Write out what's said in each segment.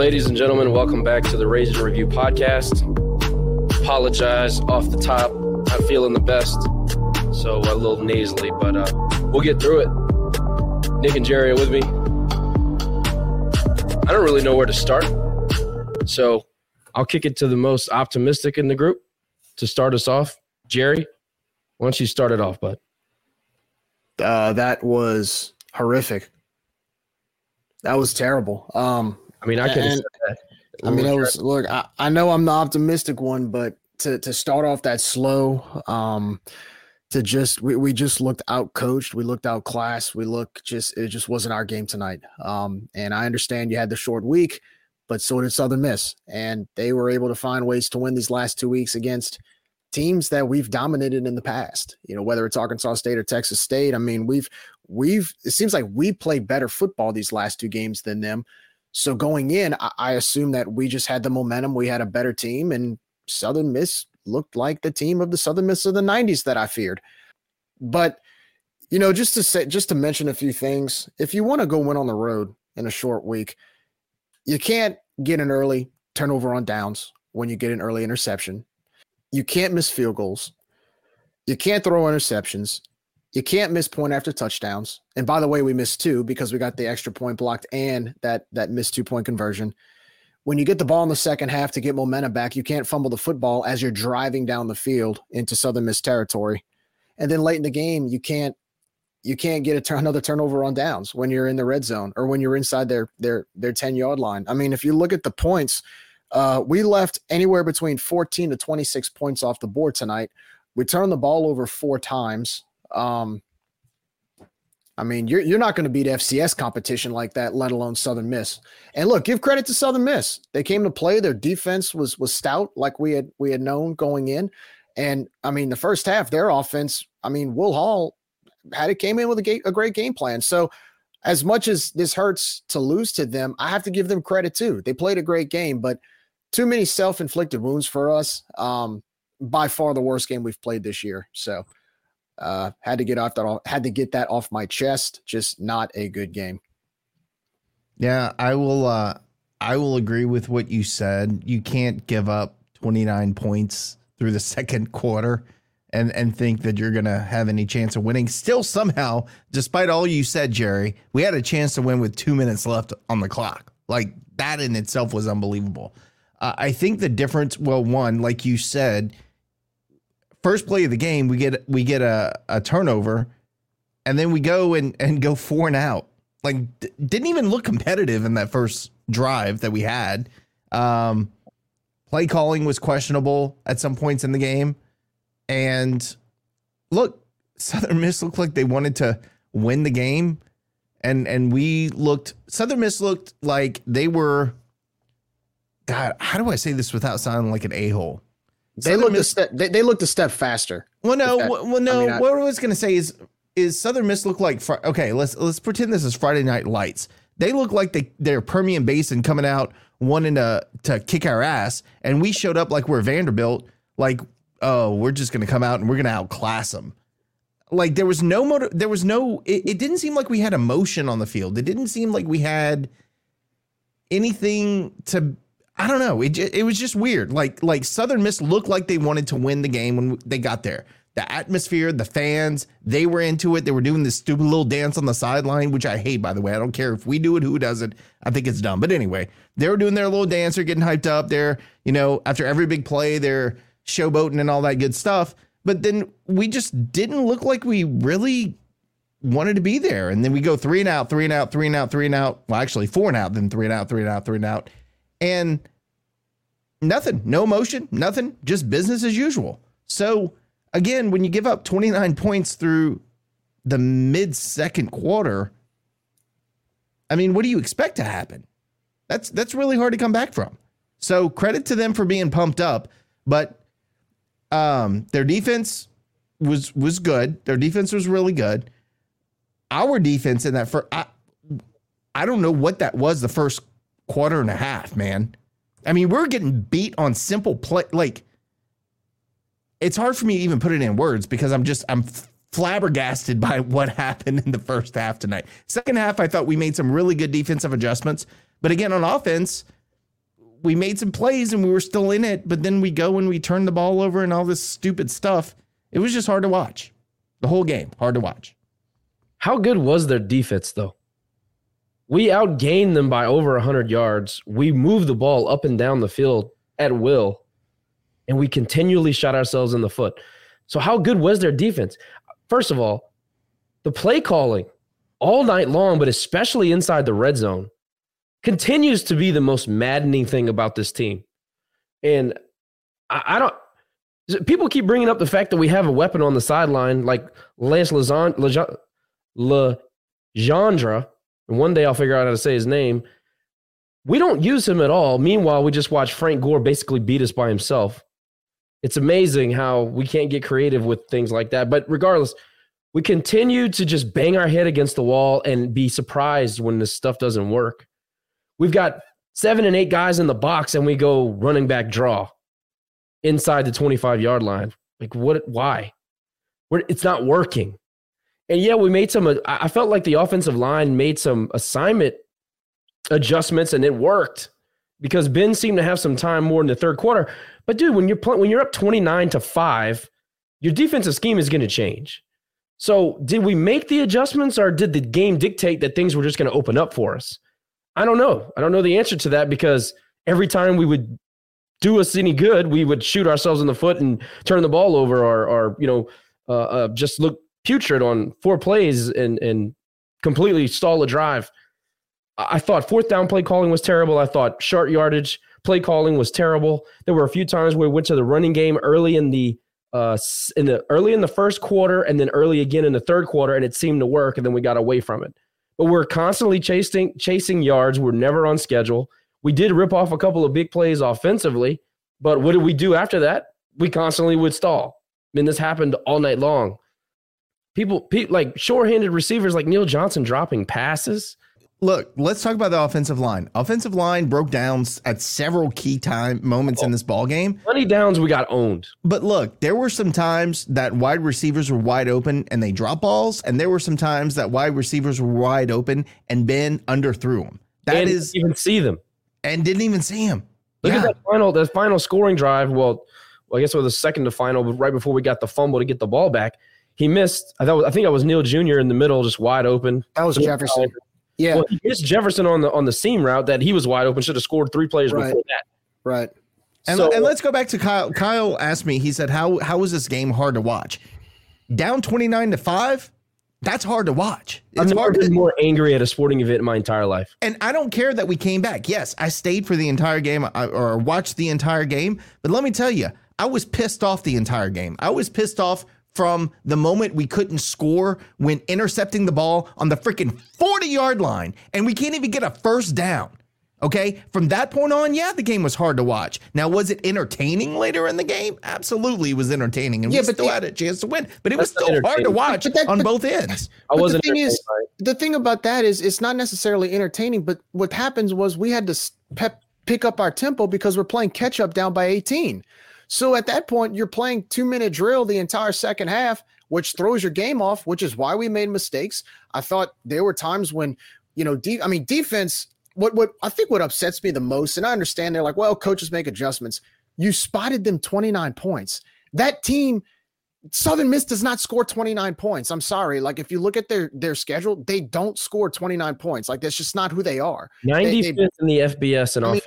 Ladies and gentlemen, welcome back to the Raging Review podcast. Apologize off the top, I'm feeling the best, so a little nasally, but uh, we'll get through it. Nick and Jerry are with me. I don't really know where to start, so I'll kick it to the most optimistic in the group to start us off. Jerry, why don't you start it off, bud? Uh, that was horrific. That was terrible. Um, I mean, I could. I mean, it was look. I, I know I'm the optimistic one, but to to start off that slow, um, to just we, we just looked out coached, we looked out class, we look just it just wasn't our game tonight. Um, and I understand you had the short week, but so did Southern Miss, and they were able to find ways to win these last two weeks against teams that we've dominated in the past. You know, whether it's Arkansas State or Texas State. I mean, we've we've it seems like we played better football these last two games than them. So going in, I, I assume that we just had the momentum. We had a better team, and Southern Miss looked like the team of the Southern Miss of the '90s that I feared. But you know, just to say, just to mention a few things, if you want to go win on the road in a short week, you can't get an early turnover on downs when you get an early interception. You can't miss field goals. You can't throw interceptions. You can't miss point after touchdowns. And by the way, we missed two because we got the extra point blocked and that that missed two point conversion. When you get the ball in the second half to get momentum back, you can't fumble the football as you're driving down the field into Southern Miss territory. And then late in the game, you can't you can't get turn, another turnover on downs when you're in the red zone or when you're inside their their their 10 yard line. I mean, if you look at the points, uh, we left anywhere between 14 to 26 points off the board tonight. We turned the ball over four times. Um, I mean, you're you're not going to beat FCS competition like that, let alone Southern Miss. And look, give credit to Southern Miss. They came to play. Their defense was was stout, like we had we had known going in. And I mean, the first half, their offense. I mean, Will Hall had it came in with a, ga- a great game plan. So, as much as this hurts to lose to them, I have to give them credit too. They played a great game, but too many self inflicted wounds for us. Um, by far the worst game we've played this year. So uh, had to get off that off, had to get that off my chest. Just not a good game. Yeah, I will uh I will agree with what you said. You can't give up 29 points through the second quarter and and think that you're to have any chance of winning. Still somehow, despite all you said, Jerry, we had a chance to win with 2 minutes left on the clock. Like that in itself was unbelievable. Uh, I think the difference well one, like you said, first play of the game, we get we get a, a turnover, and then we go and and go four and out. Like d- didn't even look competitive in that first drive that we had. Um, play calling was questionable at some points in the game, and look, Southern Miss looked like they wanted to win the game, and and we looked Southern Miss looked like they were. God, how do I say this without sounding like an a hole? They looked a step. They, they looked a step faster. Well, no, that- well, no. I mean, I- what I was going to say is, is Southern Miss look like? Fri- Okay, let's let's pretend this is Friday Night Lights. They look like they they're Permian Basin coming out wanting to to kick our ass, and we showed up like we're Vanderbilt. Like, oh, we're just going to come out and we're going to outclass them. Like there was no motive. There was no. It, it didn't seem like we had emotion on the field. It didn't seem like we had anything to. I don't know. It it was just weird. Like like Southern Miss looked like they wanted to win the game when they got there. the atmosphere, the fans, they were into it. They were doing this stupid little dance on the sideline, which I hate, by the way. I don't care if we do it, who does it. I think it's dumb. But anyway, they were doing their little dance. They're getting hyped up. They're, you know, after every big play, they're showboating and all that good stuff. But then we just didn't look like we really wanted to be there. And then we go three and out, three and out, three and out, three and out. Well, actually, four and out, then three and out, three and out, three and out. And nothing, no emotion, nothing, just business as usual. So, again, when you give up 29 points through the mid second quarter, I mean, what do you expect to happen? That's that's really hard to come back from. So credit to them for being pumped up, but um, their defense was was good. Their defense was really good. Our defense in that for I, I don't know what that was the first quarter and a half, man. I mean, we're getting beat on simple play like it's hard for me to even put it in words because I'm just I'm flabbergasted by what happened in the first half tonight. Second half, I thought we made some really good defensive adjustments, but again on offense, we made some plays and we were still in it, but then we go and we turn the ball over and all this stupid stuff. It was just hard to watch. The whole game, hard to watch. How good was their defense though? We outgained them by over 100 yards. We moved the ball up and down the field at will and we continually shot ourselves in the foot. So, how good was their defense? First of all, the play calling all night long, but especially inside the red zone, continues to be the most maddening thing about this team. And I, I don't, people keep bringing up the fact that we have a weapon on the sideline like Lance Legendre, and one day I'll figure out how to say his name. We don't use him at all. Meanwhile, we just watch Frank Gore basically beat us by himself it's amazing how we can't get creative with things like that. But regardless, we continue to just bang our head against the wall and be surprised when this stuff doesn't work. We've got seven and eight guys in the box, and we go running back draw inside the 25 yard line. Like, what? Why? We're, it's not working. And yeah, we made some. I felt like the offensive line made some assignment adjustments, and it worked because Ben seemed to have some time more in the third quarter. But dude, when you're when you're up 29 to 5, your defensive scheme is going to change. So, did we make the adjustments or did the game dictate that things were just going to open up for us? I don't know. I don't know the answer to that because every time we would do us any good, we would shoot ourselves in the foot and turn the ball over or, or you know, uh, uh, just look putrid on four plays and, and completely stall a drive. I thought fourth down play calling was terrible. I thought short yardage Play calling was terrible. There were a few times where we went to the running game early in the uh, in the early in the first quarter and then early again in the third quarter, and it seemed to work, and then we got away from it. But we're constantly chasing chasing yards. We're never on schedule. We did rip off a couple of big plays offensively, but what did we do after that? We constantly would stall. I mean, this happened all night long. People, people like short-handed receivers like Neil Johnson dropping passes look, let's talk about the offensive line. Offensive line broke down at several key time moments oh, in this ball game. Twenty downs, we got owned. But look, there were some times that wide receivers were wide open and they drop balls, and there were some times that wide receivers were wide open and Ben underthrew them. That and is even see them and didn't even see him. Look yeah. at that final that final scoring drive. Well, well, I guess it was the second to final, but right before we got the fumble to get the ball back, he missed. I thought I think I was Neil Jr. in the middle, just wide open. That was Jefferson. Yeah, well, he missed Jefferson on the on the seam route that he was wide open. Should have scored three players right. before that. Right. And, so, and let's go back to Kyle. Kyle asked me. He said, "How how was this game hard to watch? Down twenty nine to five. That's hard to watch. It's I've never been more angry at a sporting event in my entire life. And I don't care that we came back. Yes, I stayed for the entire game uh, or watched the entire game. But let me tell you, I was pissed off the entire game. I was pissed off from the moment we couldn't score when intercepting the ball on the freaking 40 yard line and we can't even get a first down. Okay. From that point on, yeah, the game was hard to watch. Now, was it entertaining later in the game? Absolutely, it was entertaining. And yeah, we but still the, had a chance to win, but it was still hard to watch that, on but, both ends. I wasn't the thing is, the thing about that is it's not necessarily entertaining, but what happens was we had to pep, pick up our tempo because we're playing catch up down by 18. So at that point, you're playing two minute drill the entire second half, which throws your game off, which is why we made mistakes. I thought there were times when, you know, de- I mean, defense, what, what I think what upsets me the most, and I understand they're like, well, coaches make adjustments. You spotted them 29 points. That team Southern Miss does not score 29 points. I'm sorry. Like if you look at their their schedule, they don't score 29 points. Like that's just not who they are. 95th they, in the FBS and I mean,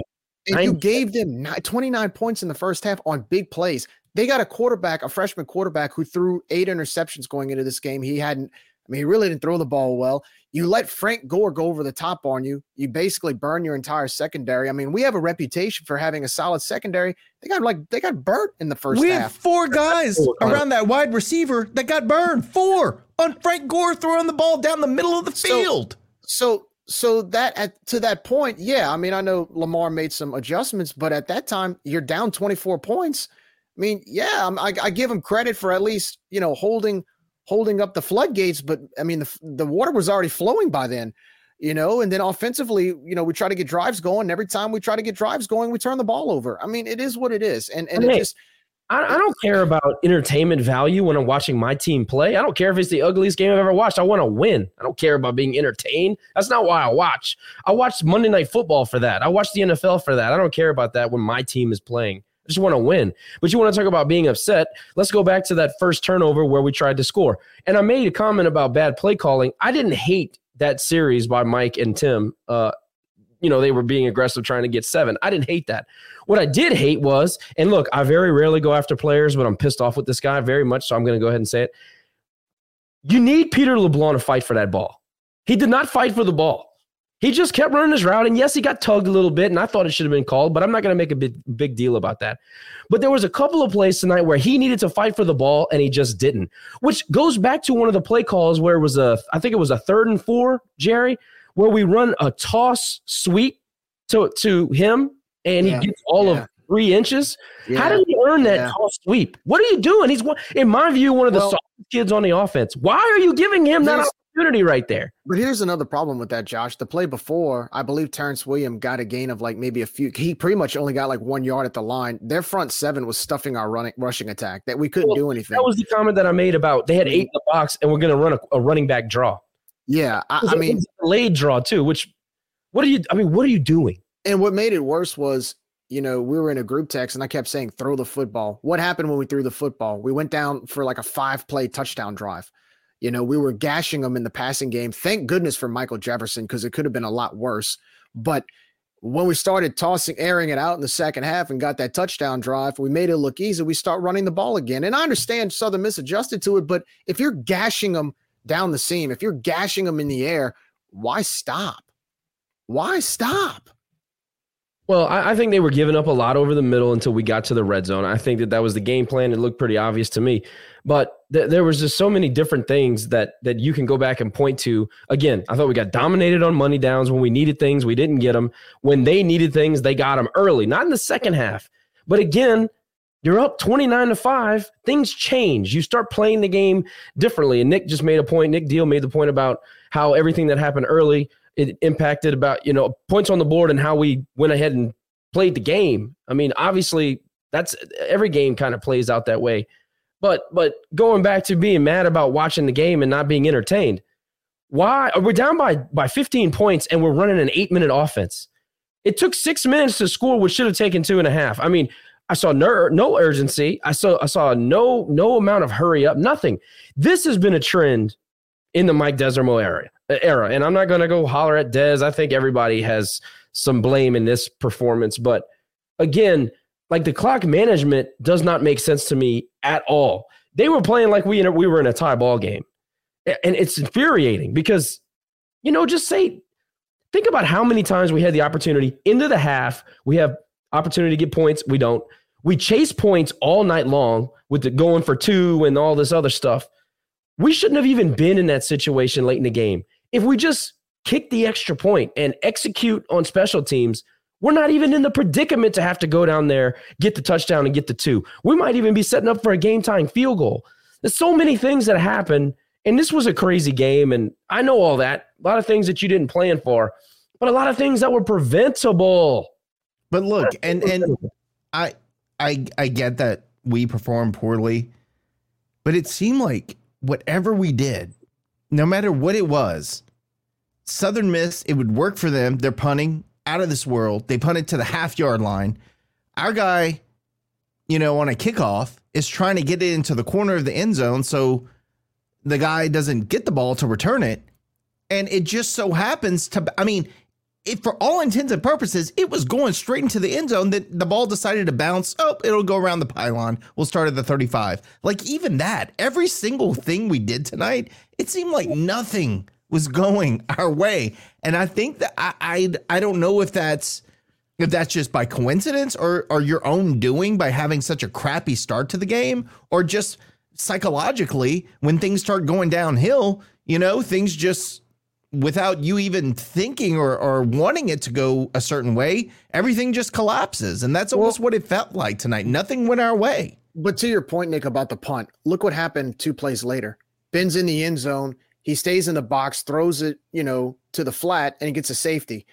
and you gave them 29 points in the first half on big plays. They got a quarterback, a freshman quarterback who threw eight interceptions going into this game. He hadn't I mean, he really didn't throw the ball well. You let Frank Gore go over the top on you. You basically burn your entire secondary. I mean, we have a reputation for having a solid secondary. They got like they got burnt in the first we half. We four guys around that wide receiver that got burned. Four on Frank Gore throwing the ball down the middle of the field. So, so, so that at to that point, yeah. I mean, I know Lamar made some adjustments, but at that time, you're down 24 points. I mean, yeah, I, I give him credit for at least you know holding holding up the floodgates, but I mean, the, the water was already flowing by then, you know, and then offensively, you know, we try to get drives going. And every time we try to get drives going, we turn the ball over. I mean, it is what it is. And, and hey, it just, I, I don't care about entertainment value when I'm watching my team play. I don't care if it's the ugliest game I've ever watched. I want to win. I don't care about being entertained. That's not why I watch. I watch Monday Night Football for that. I watch the NFL for that. I don't care about that when my team is playing. I just want to win. But you want to talk about being upset. Let's go back to that first turnover where we tried to score. And I made a comment about bad play calling. I didn't hate that series by Mike and Tim. Uh, you know, they were being aggressive trying to get seven. I didn't hate that. What I did hate was, and look, I very rarely go after players, but I'm pissed off with this guy very much. So I'm going to go ahead and say it. You need Peter LeBlanc to fight for that ball. He did not fight for the ball. He just kept running his route. And yes, he got tugged a little bit, and I thought it should have been called, but I'm not going to make a big, big deal about that. But there was a couple of plays tonight where he needed to fight for the ball, and he just didn't, which goes back to one of the play calls where it was a, I think it was a third and four, Jerry, where we run a toss sweep to, to him, and yeah. he gets all yeah. of three inches. Yeah. How did he earn that toss sweep? What are you doing? He's, in my view, one of the well, softest kids on the offense. Why are you giving him that opportunity right there. But here's another problem with that, Josh. The play before, I believe Terrence William got a gain of like maybe a few. He pretty much only got like one yard at the line. Their front seven was stuffing our running rushing attack that we couldn't well, do anything. That was the comment that I made about they had eight mm. in the box and we're going to run a, a, running back draw. Yeah, I, I mean delayed draw too. Which what are you? I mean, what are you doing? And what made it worse was you know, we were in a group text and I kept saying, throw the football. What happened when we threw the football? We went down for like a five play touchdown drive. You know, we were gashing them in the passing game. Thank goodness for Michael Jefferson because it could have been a lot worse. But when we started tossing, airing it out in the second half and got that touchdown drive, we made it look easy. We start running the ball again. And I understand Southern Miss adjusted to it, but if you're gashing them down the seam, if you're gashing them in the air, why stop? Why stop? Well, I, I, think they were giving up a lot over the middle until we got to the red zone. I think that that was the game plan. It looked pretty obvious to me, but th- there was just so many different things that that you can go back and point to. Again, I thought we got dominated on money downs when we needed things, we didn't get them. When they needed things, they got them early, not in the second half. But again, you're up 29 to 5 things change you start playing the game differently and nick just made a point nick deal made the point about how everything that happened early it impacted about you know points on the board and how we went ahead and played the game. I mean, obviously that's every game kind of plays out that way. But but going back to being mad about watching the game and not being entertained, why we're down by by 15 points and we're running an eight minute offense. It took six minutes to score, which should have taken two and a half. I mean, I saw no, no urgency. I saw I saw no no amount of hurry up. Nothing. This has been a trend in the Mike Desormeaux area era. And I'm not going to go holler at Dez. I think everybody has some blame in this performance. But again, like the clock management does not make sense to me at all. They were playing like we, we were in a tie ball game. And it's infuriating because, you know, just say, think about how many times we had the opportunity into the half. We have opportunity to get points. We don't. We chase points all night long with the going for two and all this other stuff. We shouldn't have even been in that situation late in the game if we just kick the extra point and execute on special teams, we're not even in the predicament to have to go down there, get the touchdown, and get the two. We might even be setting up for a game tying field goal. There's so many things that happen. And this was a crazy game. And I know all that. A lot of things that you didn't plan for, but a lot of things that were preventable. But look, and and I I I get that we performed poorly, but it seemed like whatever we did, no matter what it was, Southern Miss, it would work for them. They're punting out of this world. They punted to the half yard line. Our guy, you know, on a kickoff, is trying to get it into the corner of the end zone so the guy doesn't get the ball to return it. And it just so happens to, I mean, it, for all intents and purposes, it was going straight into the end zone. That the ball decided to bounce. Oh, it'll go around the pylon. We'll start at the 35. Like even that, every single thing we did tonight, it seemed like nothing was going our way. And I think that I I, I don't know if that's if that's just by coincidence or or your own doing by having such a crappy start to the game, or just psychologically when things start going downhill, you know, things just without you even thinking or, or wanting it to go a certain way, everything just collapses. And that's almost well, what it felt like tonight. Nothing went our way. But to your point, Nick, about the punt, look what happened two plays later. Ben's in the end zone. He stays in the box, throws it, you know, to the flat, and he gets a safety.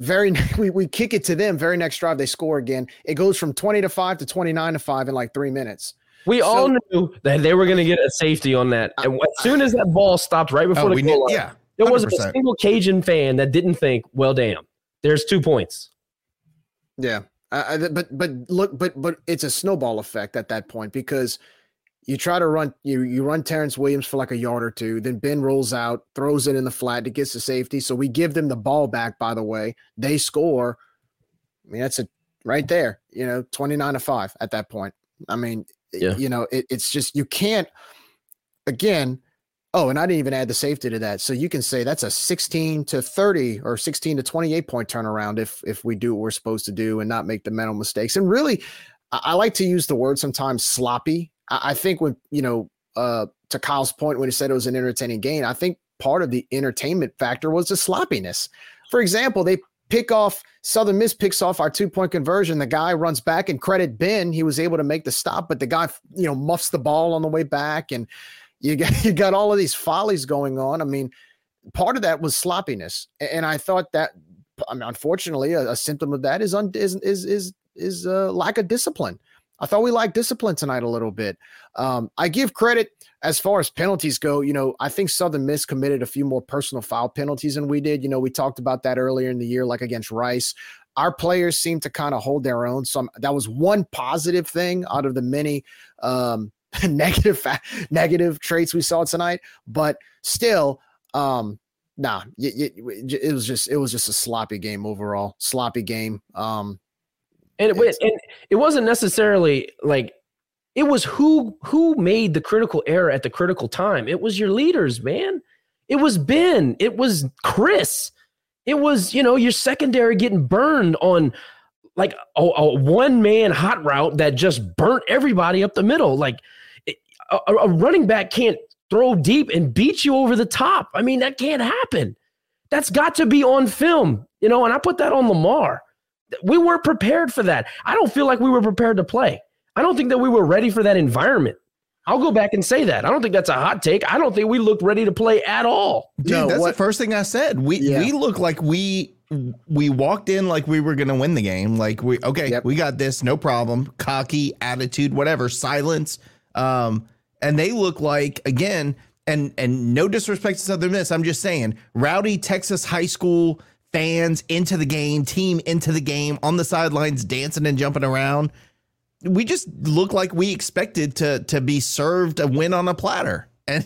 Very we, we kick it to them. Very next drive, they score again. It goes from 20 to 5 to 29 to 5 in like three minutes. We so, all knew that they were going to get a safety on that. And as soon as that ball stopped right before oh, the goal line, yeah there wasn't a single Cajun fan that didn't think, "Well, damn, there's two points." Yeah, I, but but look, but but it's a snowball effect at that point because you try to run you you run Terrence Williams for like a yard or two, then Ben rolls out, throws it in the flat, it gets the safety. So we give them the ball back. By the way, they score. I mean, that's a right there. You know, twenty nine to five at that point. I mean, yeah. you know, it, it's just you can't. Again, Oh, and I didn't even add the safety to that. So you can say that's a 16 to 30 or 16 to 28 point turnaround if if we do what we're supposed to do and not make the mental mistakes. And really, I, like to use the word sometimes sloppy. I, I think when you know uh, to Kyle's point when he said it was an entertaining game, I think part of the entertainment factor was the sloppiness. For example, they pick off Southern Miss picks off our two point conversion. The guy runs back and credit Ben. He was able to make the stop, but the guy, you know, muffs the ball on the way back. And you got you got all of these follies going on. I mean, part of that was sloppiness, and I thought that, I mean, unfortunately, a, a symptom of that is un, is is is is uh, lack of discipline. I thought we lacked discipline tonight a little bit. Um, I give credit as far as penalties go. You know, I think Southern Miss committed a few more personal foul penalties than we did. You know, we talked about that earlier in the year, like against Rice. Our players seem to kind of hold their own. So I'm, that was one positive thing out of the many um, negative negative traits we saw tonight, but still, um, nah, it, it, it, was just it was just a sloppy game overall, sloppy game. Um, and it, and it wasn't necessarily like it was who who made the critical error at the critical time. It was your leaders, man. It was Ben. It was Chris. It was you know your secondary getting burned on like a, a one man hot route that just burnt everybody up the middle. Like a, a running back can't throw deep and beat you over the top. I mean, that can't happen. That's got to be on film, you know, and I put that on Lamar. We weren't prepared for that. I don't feel like we were prepared to play. I don't think that we were ready for that environment. I'll go back and say that. I don't think that's a hot take. I don't think we looked ready to play at all. Dude, no, that's what, the first thing I said. We yeah. we look like we we walked in like we were gonna win the game. Like we okay, yep. we got this, no problem. Cocky attitude, whatever, silence. Um, and they look like again, and and no disrespect to Southern Miss, I'm just saying, rowdy Texas high school fans into the game, team into the game, on the sidelines dancing and jumping around. We just look like we expected to to be served a win on a platter. And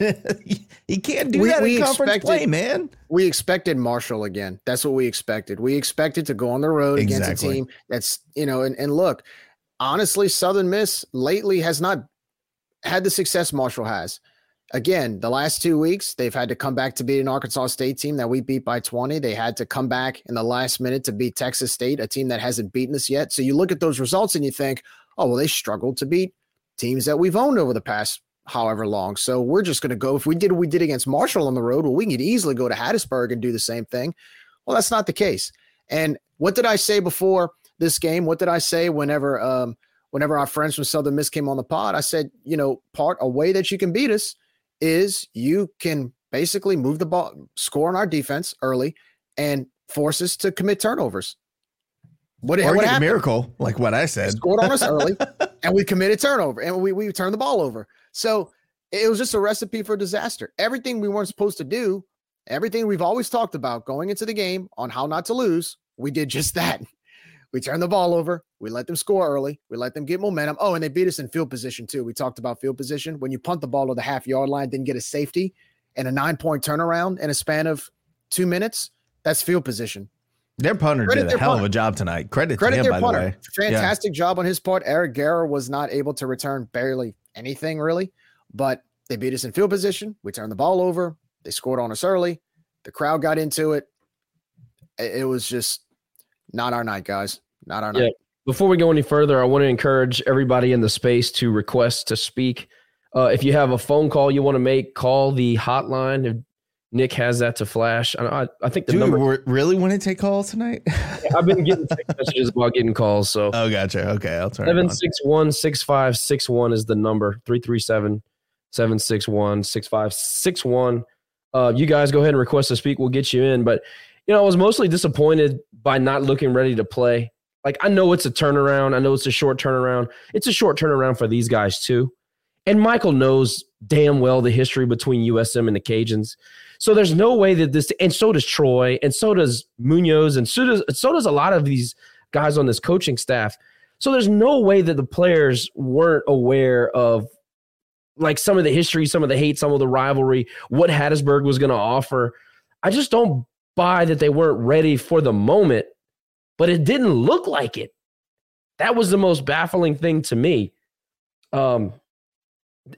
he can't do we, that in we conference expected, play, man. We expected Marshall again. That's what we expected. We expected to go on the road exactly. against a team that's, you know, and, and look, honestly, Southern Miss lately has not had the success Marshall has. Again, the last two weeks, they've had to come back to beat an Arkansas State team that we beat by 20. They had to come back in the last minute to beat Texas State, a team that hasn't beaten us yet. So you look at those results and you think, oh, well, they struggled to beat teams that we've owned over the past however long. So we're just going to go. If we did what we did against Marshall on the road, well, we could easily go to Hattiesburg and do the same thing. Well, that's not the case. And what did I say before this game? What did I say whenever um, whenever our friends from Southern Miss came on the pod, I said, you know, part a way that you can beat us is you can basically move the ball, score on our defense early, and force us to commit turnovers. What, or what happened? miracle, like what I said, scored on us early, and we committed turnover, and we we turned the ball over. So it was just a recipe for disaster. Everything we weren't supposed to do, everything we've always talked about going into the game on how not to lose, we did just that We turn the ball over. We let them score early. We let them get momentum. Oh, and they beat us in field position too. We talked about field position. When you punt the ball to the half yard line, then get a safety and a nine point turnaround in a span of two minutes, that's field position. Their punter Credit did a hell punter. of a job tonight. Credit, Credit to him, by punter. the way. Fantastic yeah. job on his part. Eric Garror was not able to return barely anything really, but they beat us in field position. We turned the ball over. They scored on us early. The crowd got into it. It was just not our night, guys. Not our yeah. night. Before we go any further, I want to encourage everybody in the space to request to speak. Uh, if you have a phone call you want to make, call the hotline. If Nick has that to flash, I, I think the Do number. really want to take calls tonight? I've been getting text messages about getting calls. So oh, gotcha. Okay, I'll turn. Seven six one six five six one is the number. Three three seven seven six one six five six one. Uh, you guys go ahead and request to speak. We'll get you in. But you know, I was mostly disappointed by not looking ready to play. Like I know it's a turnaround. I know it's a short turnaround. It's a short turnaround for these guys too. And Michael knows damn well the history between USM and the Cajuns. So there's no way that this, and so does Troy, and so does Munoz, and so does so does a lot of these guys on this coaching staff. So there's no way that the players weren't aware of like some of the history, some of the hate, some of the rivalry, what Hattiesburg was going to offer. I just don't buy that they weren't ready for the moment, but it didn't look like it. That was the most baffling thing to me. Um,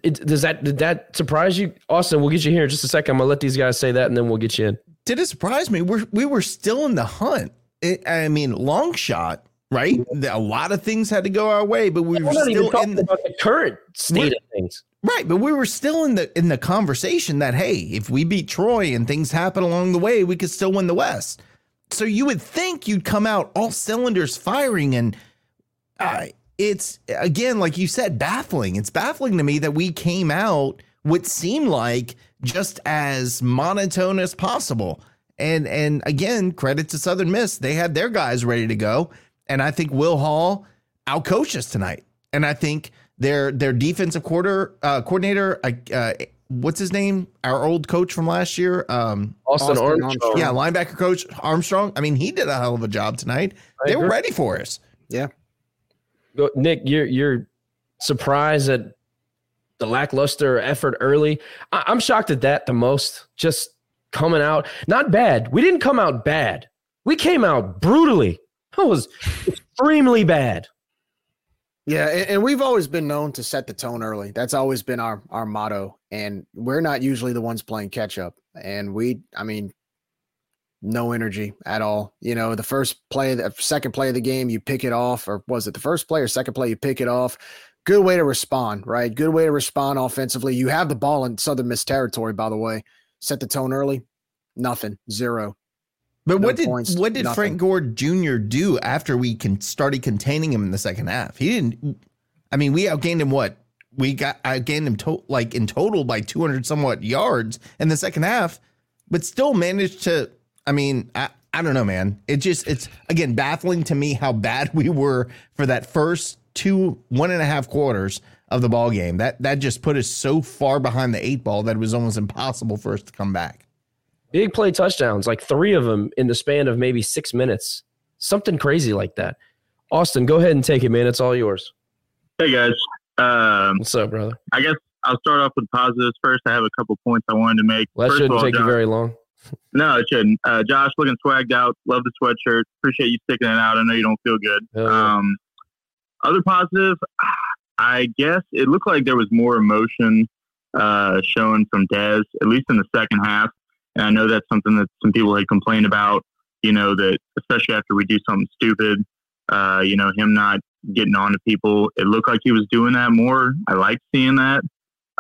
it, does that did that surprise you, Austin? We'll get you here in just a second. I'm gonna let these guys say that, and then we'll get you in. Did it surprise me? We're we were still in the hunt. It, I mean, long shot, right? A lot of things had to go our way, but we were still in the, the, current state of things. Right, but we were still in the in the conversation that hey, if we beat Troy and things happen along the way, we could still win the West. So you would think you'd come out all cylinders firing, and uh, it's again, like you said, baffling. It's baffling to me that we came out what seemed like just as monotone as possible. And and again, credit to Southern Miss, they had their guys ready to go, and I think Will Hall outcoached us tonight. And I think their their defensive quarter uh, coordinator, uh, what's his name? Our old coach from last year, um, Austin, Austin Armstrong. Yeah, linebacker coach Armstrong. I mean, he did a hell of a job tonight. I they agree. were ready for us. Yeah. Nick, you're you're surprised at the lackluster effort early. I, I'm shocked at that the most. Just coming out not bad. We didn't come out bad. We came out brutally. It was extremely bad. Yeah, and, we've always been known to set the tone early. That's always been our our motto. And we're not usually the ones playing catch up. And we, I mean, no energy at all. You know, the first play, the second play of the game, you pick it off, or was it the first play or second play? You pick it off. Good way to respond, right? Good way to respond offensively. You have the ball in Southern Miss territory, by the way. Set the tone early. Nothing. Zero. But no what did points, what did nothing. Frank Gore Jr. do after we can started containing him in the second half? He didn't. I mean, we outgained him. What we got outgained him to, like in total by two hundred somewhat yards in the second half, but still managed to. I mean, I, I don't know, man. It just it's again baffling to me how bad we were for that first two one and a half quarters of the ball game. That that just put us so far behind the eight ball that it was almost impossible for us to come back. Big play touchdowns, like three of them in the span of maybe six minutes. Something crazy like that. Austin, go ahead and take it, man. It's all yours. Hey guys. Um, What's up, brother? I guess I'll start off with positives first. I have a couple points I wanted to make. Well, that first shouldn't all, take Josh, you very long. no, it shouldn't. Uh, Josh, looking swagged out. Love the sweatshirt. Appreciate you sticking it out. I know you don't feel good. Um, other positive, I guess it looked like there was more emotion uh, shown from Dez, at least in the second half. And I know that's something that some people had complained about, you know, that especially after we do something stupid, uh, you know, him not getting on to people. It looked like he was doing that more. I like seeing that.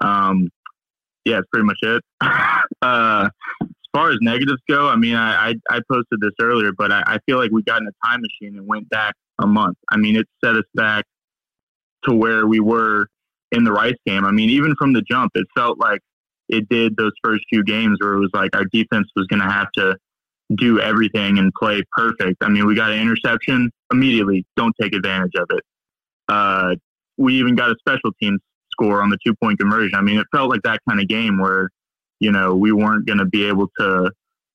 Um, yeah, that's pretty much it. uh, as far as negatives go, I mean, I, I, I posted this earlier, but I, I feel like we got in a time machine and went back a month. I mean, it set us back to where we were in the Rice game. I mean, even from the jump, it felt like it did those first few games where it was like our defense was going to have to do everything and play perfect. I mean, we got an interception immediately. Don't take advantage of it. Uh, we even got a special teams score on the two point conversion. I mean, it felt like that kind of game where, you know, we weren't going to be able to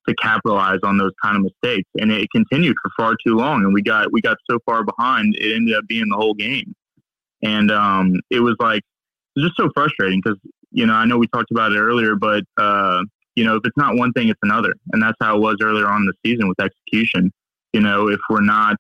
to capitalize on those kind of mistakes. And it continued for far too long. And we got, we got so far behind, it ended up being the whole game. And um, it was like, just so frustrating because, you know, I know we talked about it earlier, but, uh, you know, if it's not one thing, it's another. And that's how it was earlier on in the season with execution. You know, if we're not,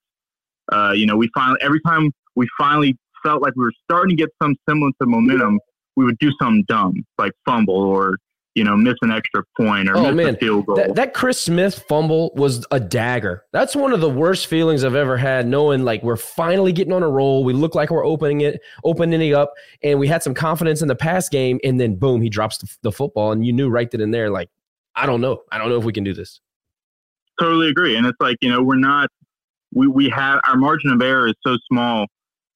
uh, you know, we finally, every time we finally felt like we were starting to get some semblance of momentum, we would do something dumb, like fumble or, you know, miss an extra point or oh, miss man. a field goal. That, that, Chris Smith fumble was a dagger. That's one of the worst feelings I've ever had, knowing like we're finally getting on a roll. We look like we're opening it, opening it up, and we had some confidence in the pass game, and then boom, he drops the, the football, and you knew right then and there, like, I don't know. I don't know if we can do this. Totally agree. And it's like, you know, we're not, we, we have, our margin of error is so small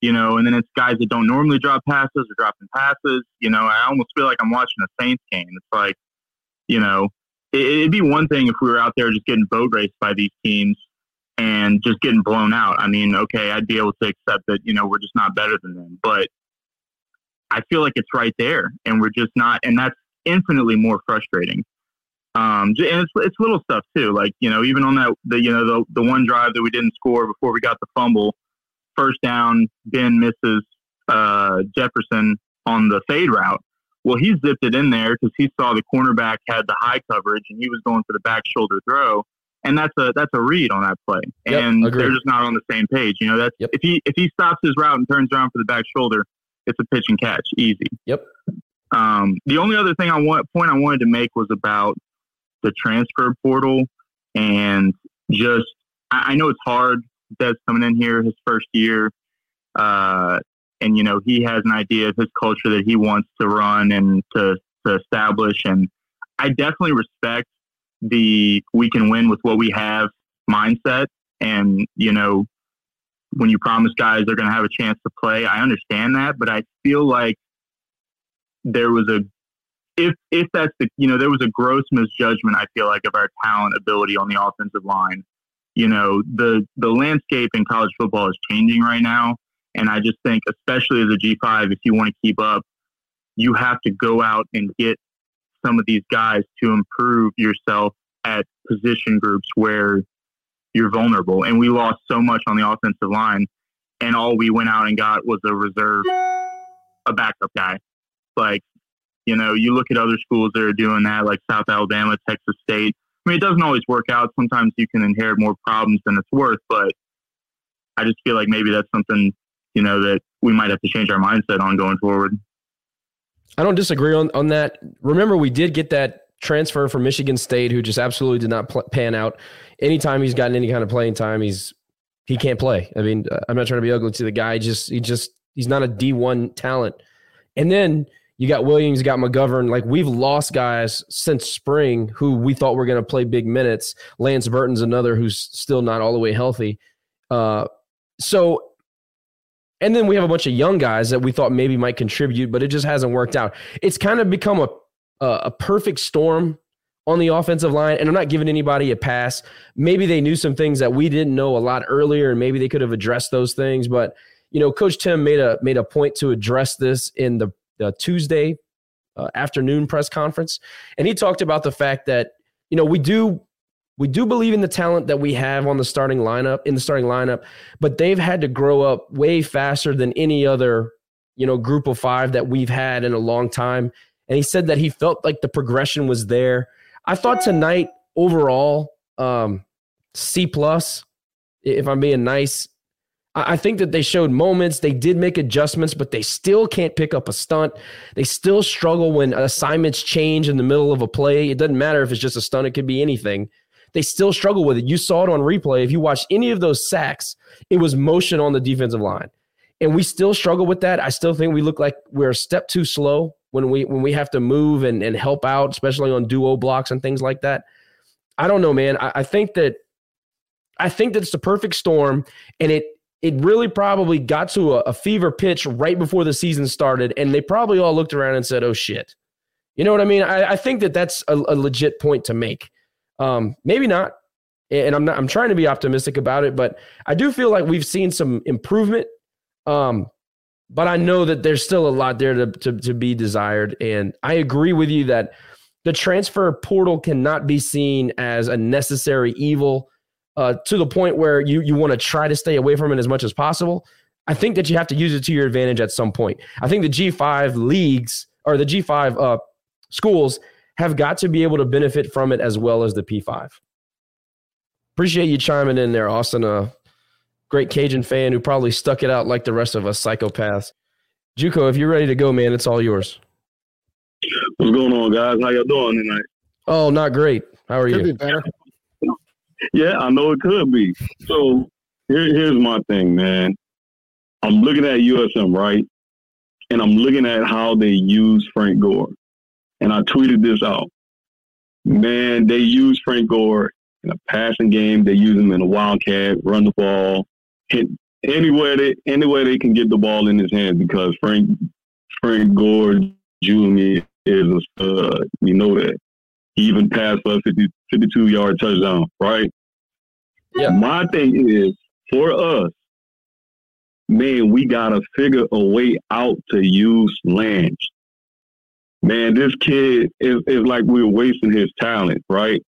you know, and then it's guys that don't normally drop passes or dropping passes. You know, I almost feel like I'm watching a Saints game. It's like, you know, it, would be one thing if we were out there just getting boat raced by these teams and just getting blown out. I mean, okay, I'd be able to accept that, you know, we're just not better than them. But I feel like it's right there and we're just not, and that's infinitely more frustrating. Um, and it's, it's little stuff too. Like, you know, even on that, the, you know, the, the one drive that we didn't score before we got the fumble, first down, Ben misses uh, Jefferson on the fade route. Well, he zipped it in there because he saw the cornerback had the high coverage and he was going for the back shoulder throw. And that's a that's a read on that play, yep, and agreed. they're just not on the same page. You know, that's yep. if he if he stops his route and turns around for the back shoulder, it's a pitch and catch, easy. Yep. Um, the only other thing I want point I wanted to make was about the transfer portal and just I, I know it's hard Dez coming in here his first year, uh, and you know he has an idea of his culture that he wants to run and to to establish. And I definitely respect the we can win with what we have mindset. And you know, when you promise guys they're going to have a chance to play, I understand that, but I feel like there was a if if that's the you know there was a gross misjudgment I feel like of our talent ability on the offensive line you know, the the landscape in college football is changing right now, and I just think, especially as a G5, if you want to keep up, you have to go out and get some of these guys to improve yourself at position groups where you're vulnerable. And we lost so much on the offensive line, and all we went out and got was a reserve, a backup guy. Like, you know, you look at other schools that are doing that, like South Alabama, Texas State mean, it doesn't always work out. Sometimes you can inherit more problems than it's worth, but I just feel like maybe that's something, you know, that we might have to change our mindset on going forward. I don't disagree on, on that. Remember, we did get that transfer from Michigan State who just absolutely did not pl- pan out. Anytime he's gotten any kind of playing time, he's he can't play. I mean, I'm not trying to be ugly to the guy. Just he just he's not a D1 talent. And then you got Williams, you got McGovern. Like we've lost guys since spring who we thought were going to play big minutes. Lance Burton's another who's still not all the way healthy. Uh, so, and then we have a bunch of young guys that we thought maybe might contribute, but it just hasn't worked out. It's kind of become a a perfect storm on the offensive line, and I'm not giving anybody a pass. Maybe they knew some things that we didn't know a lot earlier, and maybe they could have addressed those things. But you know, Coach Tim made a made a point to address this in the the Tuesday uh, afternoon press conference, and he talked about the fact that you know we do we do believe in the talent that we have on the starting lineup in the starting lineup, but they've had to grow up way faster than any other you know group of five that we've had in a long time. And he said that he felt like the progression was there. I thought tonight overall um, C plus, if I'm being nice. I think that they showed moments. They did make adjustments, but they still can't pick up a stunt. They still struggle when assignments change in the middle of a play. It doesn't matter if it's just a stunt, it could be anything. They still struggle with it. You saw it on replay. If you watched any of those sacks, it was motion on the defensive line. And we still struggle with that. I still think we look like we're a step too slow when we when we have to move and, and help out, especially on duo blocks and things like that. I don't know, man. I, I think that I think that it's the perfect storm, and it it really probably got to a, a, fever pitch right before the season started, and they probably all looked around and said, "Oh shit." You know what I mean? I, I think that that's a, a legit point to make. Um, maybe not, and I'm not. I'm trying to be optimistic about it, but I do feel like we've seen some improvement. Um, but I know that there's still a lot there to, to, to be desired, and I agree with you that the transfer portal cannot be seen as a necessary evil uh, to the point where you you want to try to stay away from it as much as possible. I think that you have to use it to your advantage at some point. I think the G5 leagues or the G5 uh, schools have got to be able to benefit from it as well as the P5. Appreciate you chiming in there, Austin. A great Cajun fan who probably stuck it out like the rest of us psychopaths. Juco, if you're ready to go, man, it's all yours. What's going on, guys? How y'all doing tonight? Oh, not great. How are Could you? be better. Yeah, I know it could be. So here, here's my thing, man. I'm looking at USM, right? And I'm looking at how they use Frank Gore. And I tweeted this out. Man, they use Frank Gore in a passing game. They use him in a wildcat, run the ball, hit anywhere they anywhere they can get the ball in his hands because Frank Frank Gore Jr. is a stud. We know that. He even passed for a 50, 52 yard touchdown, right? Yeah. My thing is for us, man, we gotta figure a way out to use Lance. Man, this kid is, is like we're wasting his talent, right?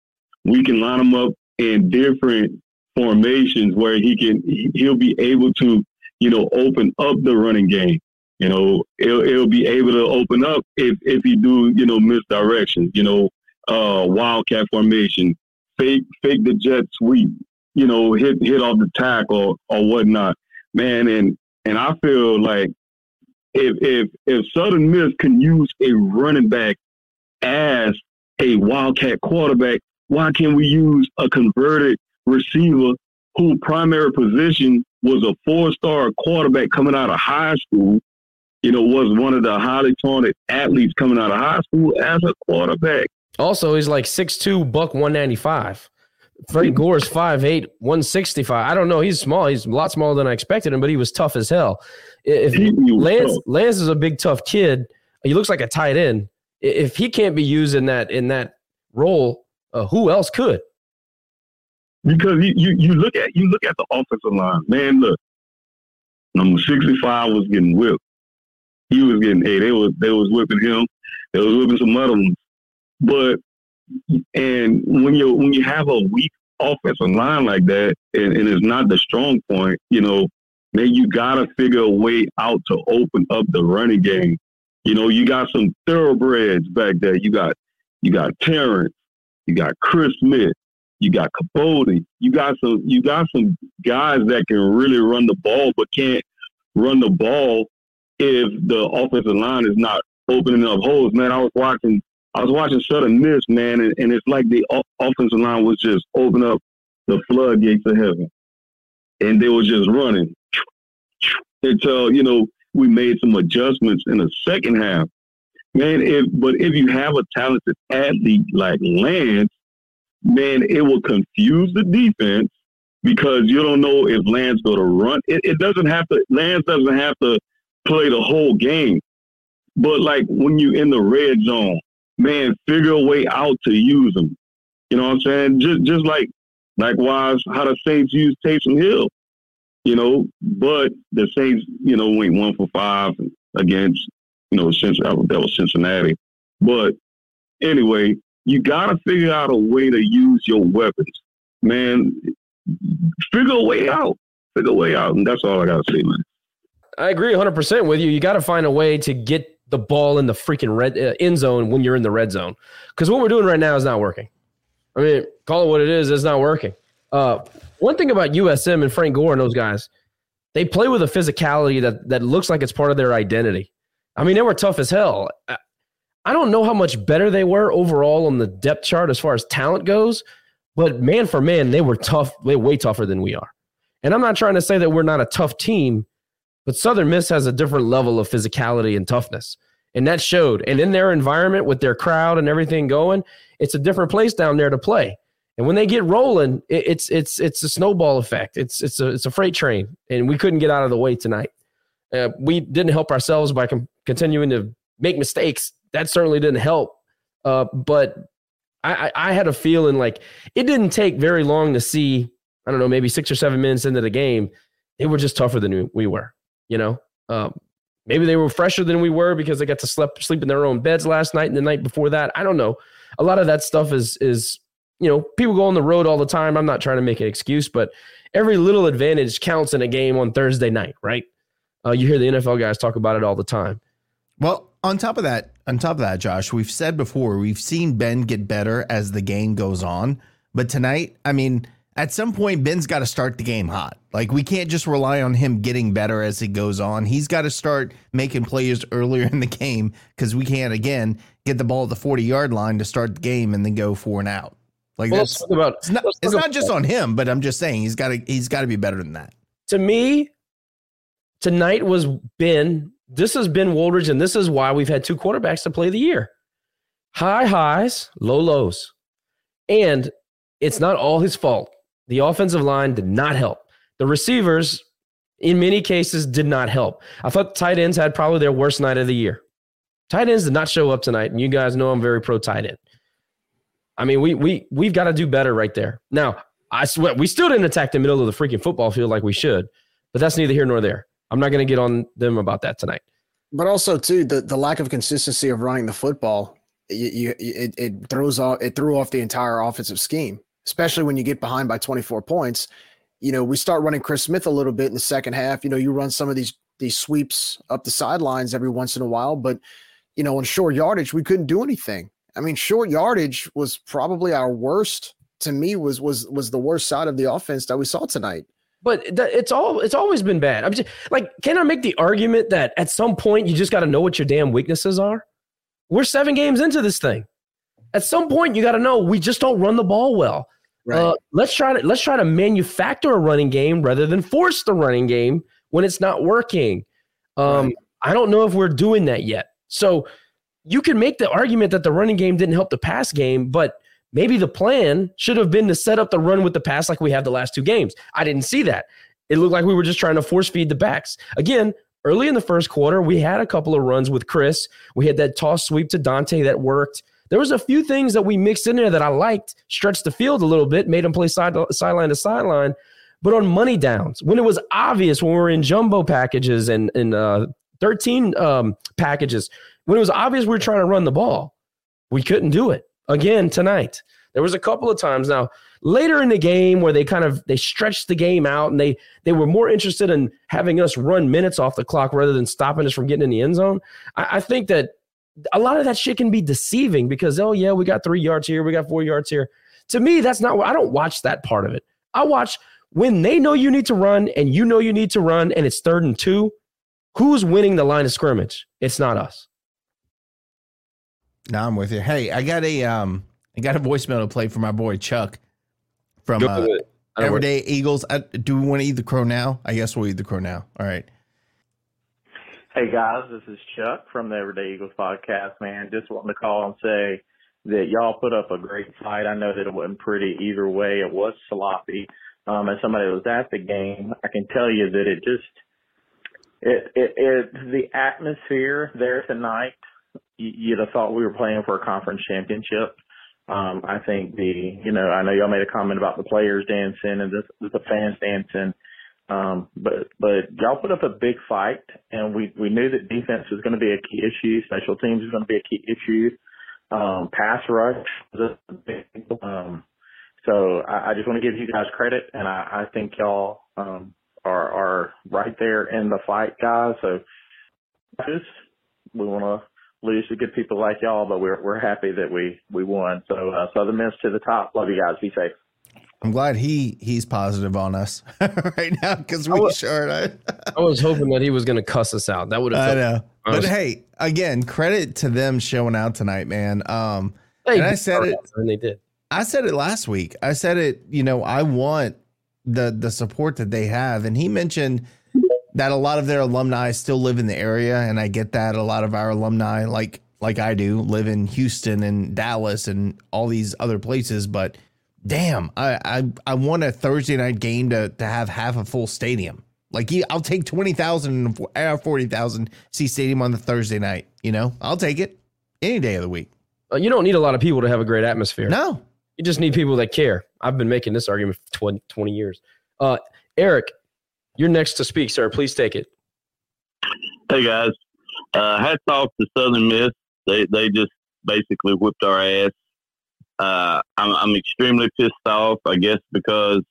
We can line him up in different formations where he can he'll be able to, you know, open up the running game. You know, it'll, it'll be able to open up if if you do, you know, misdirection, you know, uh wildcat formation, fake fake the jet sweep, you know, hit hit off the tackle or whatnot. Man, and and I feel like if if if Southern Miss can use a running back as a wildcat quarterback, why can't we use a converted receiver whose primary position was a four-star quarterback coming out of high school? You know, was one of the highly talented athletes coming out of high school as a quarterback. Also, he's like 6'2, buck 195. Frank Gore's 5'8, 165. I don't know. He's small. He's a lot smaller than I expected him, but he was tough as hell. If Lance. Lance is a big tough kid, he looks like a tight end. If he can't be used in that in that role, uh, who else could? because you, you you look at you look at the offensive line, man. Look, number sixty five was getting whipped. He was getting hey, they was they was whipping him. They was whipping some other ones. But and when you when you have a weak offensive line like that, and, and it's not the strong point, you know, man, you gotta figure a way out to open up the running game. You know, you got some thoroughbreds back there. You got you got Terrence, you got Chris Smith, you got Capote, you got some you got some guys that can really run the ball, but can't run the ball if the offensive line is not opening up holes. Man, I was watching I was watching Southern Miss, man, and, and it's like the offensive line was just open up the floodgates of heaven, and they were just running until you know we made some adjustments in the second half. Man, if but if you have a talented athlete like Lance, man, it will confuse the defense because you don't know if Lance going to run. It, it doesn't have to. Lance doesn't have to play the whole game, but like when you in the red zone, man, figure a way out to use them. You know what I'm saying? Just just like likewise how the Saints use Taysom Hill. You know, but the Saints, you know, went one for five against, you know, since that was Cincinnati. But anyway, you got to figure out a way to use your weapons, man. Figure a way out. Figure a way out, and that's all I got to say, man. I agree 100% with you. You got to find a way to get the ball in the freaking red uh, end zone when you're in the red zone. Because what we're doing right now is not working. I mean, call it what it is. It's not working. Uh, one thing about USM and Frank Gore and those guys, they play with a physicality that that looks like it's part of their identity. I mean, they were tough as hell. I- don't know how much better they were overall on the depth chart as far as talent goes, but man for man, they were tough, way, way tougher than we are. And I'm not trying to say that we're not a tough team, but Southern Miss has a different level of physicality and toughness. And that showed. And in their environment with their crowd and everything going, it's a different place down there to play. And when they get rolling, it, it's it's it's a snowball effect. It's it's a it's a freight train, and we couldn't get out of the way tonight. Uh, we didn't help ourselves by com- continuing to make mistakes. That certainly didn't help. Uh, but I, I, had a feeling like it didn't take very long to see. I don't know, maybe six or seven minutes into the game, they were just tougher than we were. You know, um, maybe they were fresher than we were because they got to sleep sleep in their own beds last night and the night before that. I don't know, a lot of that stuff is is you know people go on the road all the time. I'm not trying to make an excuse, but every little advantage counts in a game on Thursday night, right? Uh, you hear the NFL guys talk about it all the time. Well, on top of that, on top of that, Josh, we've said before we've seen Ben get better as the game goes on, but tonight, I mean, at some point, Ben's got to start the game hot. Like we can't just rely on him getting better as it goes on. He's got to start making plays earlier in the game because we can't again get the ball at the forty yard line to start the game and then go for and out. Like well, that's about, it's not, it's not just on him, but I'm just saying he's got to he's got to be better than that. To me, tonight was Ben. This has been Wooldridge, and this is why we've had two quarterbacks to play the year. High highs, low lows. And it's not all his fault. The offensive line did not help. The receivers, in many cases, did not help. I thought tight ends had probably their worst night of the year. Tight ends did not show up tonight, and you guys know I'm very pro tight end. I mean, we we we've got to do better right there. Now, I swear we still didn't attack the middle of the freaking football field like we should, but that's neither here nor there. I'm not going to get on them about that tonight. But also, too, the, the lack of consistency of running the football, you, you, it, it throws off it threw off the entire offensive scheme, especially when you get behind by 24 points. You know, we start running Chris Smith a little bit in the second half. You know, you run some of these these sweeps up the sidelines every once in a while, but you know, on short yardage, we couldn't do anything. I mean, short yardage was probably our worst. To me, was was was the worst side of the offense that we saw tonight. But it's all it's always been bad. I'm just like, can I make the argument that at some point you just got to know what your damn weaknesses are? We're seven games into this thing. At some point, you got to know we just don't run the ball well. Right. Uh, let's try to let's try to manufacture a running game rather than force the running game when it's not working. Um, right. I don't know if we're doing that yet. So you can make the argument that the running game didn't help the pass game, but maybe the plan should have been to set up the run with the pass like we have the last two games. I didn't see that. It looked like we were just trying to force feed the backs. Again, early in the first quarter, we had a couple of runs with Chris. We had that toss sweep to Dante that worked. There was a few things that we mixed in there that I liked, stretched the field a little bit, made them play side sideline to sideline. But on money downs, when it was obvious when we were in jumbo packages and in uh, 13 um, packages, when it was obvious we were trying to run the ball, we couldn't do it again tonight. There was a couple of times now later in the game where they kind of they stretched the game out and they they were more interested in having us run minutes off the clock rather than stopping us from getting in the end zone. I, I think that a lot of that shit can be deceiving because oh yeah we got three yards here we got four yards here. To me that's not what I don't watch that part of it. I watch when they know you need to run and you know you need to run and it's third and two. Who's winning the line of scrimmage? It's not us. No, I'm with you. Hey, I got a um, I got a voicemail to play for my boy Chuck from uh, Everyday Eagles. I, do we want to eat the crow now? I guess we'll eat the crow now. All right. Hey guys, this is Chuck from the Everyday Eagles podcast. Man, just wanting to call and say that y'all put up a great fight. I know that it wasn't pretty either way. It was sloppy. Um, as somebody that was at the game, I can tell you that it just it it, it the atmosphere there tonight you'd have thought we were playing for a conference championship. Um, I think the, you know, I know y'all made a comment about the players dancing and the, the fans dancing. Um, but, but y'all put up a big fight and we, we knew that defense was going to be a key issue. Special teams was going to be a key issue. Um, pass rush was a big, um, so I, I just want to give you guys credit and I, I think y'all, um, are, are right there in the fight, guys. So we want to lose to good people like y'all, but we're we're happy that we we won. So uh, Southern Miss to the top. Love you guys. Be safe. I'm glad he he's positive on us right now because we was, sure. I, I was hoping that he was going to cuss us out. That would have. I know, but hey, again, credit to them showing out tonight, man. Um, and I said it, and they did. I said it last week. I said it. You know, I want the the support that they have, and he mentioned that a lot of their alumni still live in the area, and I get that a lot of our alumni, like like I do, live in Houston and Dallas and all these other places. But damn, I I, I want a Thursday night game to to have half a full stadium. Like I'll take twenty thousand or forty thousand see stadium on the Thursday night. You know, I'll take it any day of the week. Uh, you don't need a lot of people to have a great atmosphere. No, you just need people that care. I've been making this argument for 20, 20 years. Uh, Eric, you're next to speak, sir. Please take it. Hey guys, uh, hats off to Southern Miss. They they just basically whipped our ass. Uh, I'm, I'm extremely pissed off, I guess, because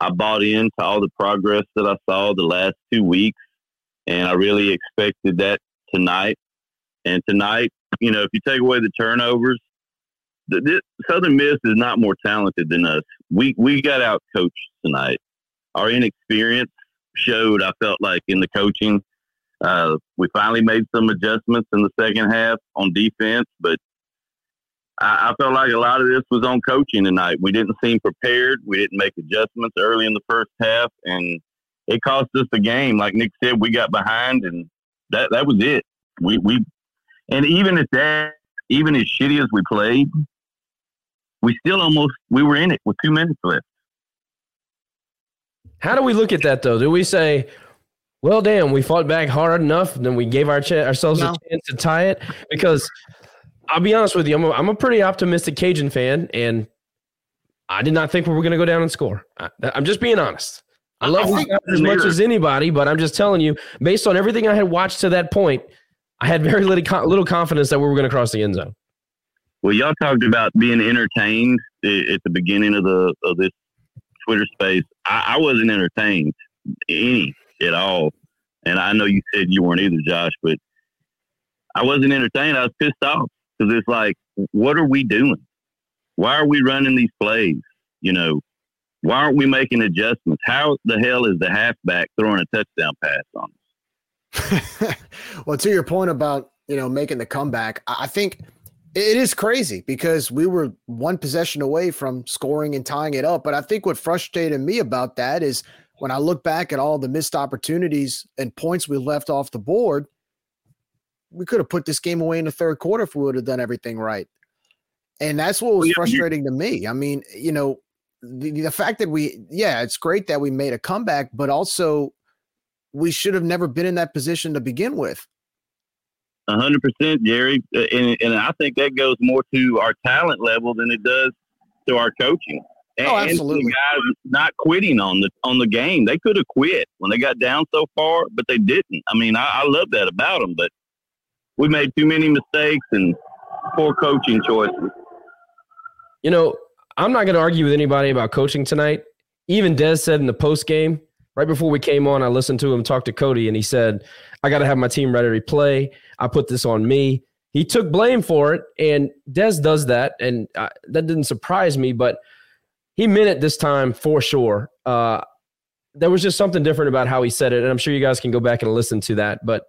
I bought into all the progress that I saw the last two weeks, and I really expected that tonight. And tonight, you know, if you take away the turnovers, the, this, Southern Miss is not more talented than us. We we got out coached tonight. Our inexperience showed. I felt like in the coaching, uh, we finally made some adjustments in the second half on defense, but I, I felt like a lot of this was on coaching tonight. We didn't seem prepared. We didn't make adjustments early in the first half, and it cost us the game. Like Nick said, we got behind, and that that was it. We we, and even at that, even as shitty as we played, we still almost we were in it with two minutes left. How do we look at that though? Do we say, "Well, damn, we fought back hard enough, then we gave our ch- ourselves no. a chance to tie it"? Because I'll be honest with you, I'm a, I'm a pretty optimistic Cajun fan, and I did not think we were going to go down and score. I, am just being honest. I love I as much as anybody, but I'm just telling you, based on everything I had watched to that point, I had very little, little confidence that we were going to cross the end zone. Well, y'all talked about being entertained at the beginning of the of this Twitter space. I, I wasn't entertained any at all, and I know you said you weren't either, Josh. But I wasn't entertained. I was pissed off because it's like, what are we doing? Why are we running these plays? You know, why aren't we making adjustments? How the hell is the halfback throwing a touchdown pass on us? well, to your point about you know making the comeback, I think it is crazy because we were one possession away from scoring and tying it up. But I think what frustrated me about that is when I look back at all the missed opportunities and points we left off the board, we could have put this game away in the third quarter if we would have done everything right. And that's what was frustrating to me. I mean, you know, the, the fact that we, yeah, it's great that we made a comeback, but also we should have never been in that position to begin with A hundred percent, Jerry, uh, and, and I think that goes more to our talent level than it does to our coaching. And, oh, absolutely. guys not quitting on the on the game. They could have quit when they got down so far, but they didn't. I mean, I, I love that about them, but we made too many mistakes and poor coaching choices. You know, I'm not going to argue with anybody about coaching tonight. Even Dez said in the post game, right before we came on, I listened to him talk to Cody, and he said, I got to have my team ready to play. I put this on me. He took blame for it, and Dez does that, and uh, that didn't surprise me, but he meant it this time for sure. Uh, there was just something different about how he said it, and I'm sure you guys can go back and listen to that. But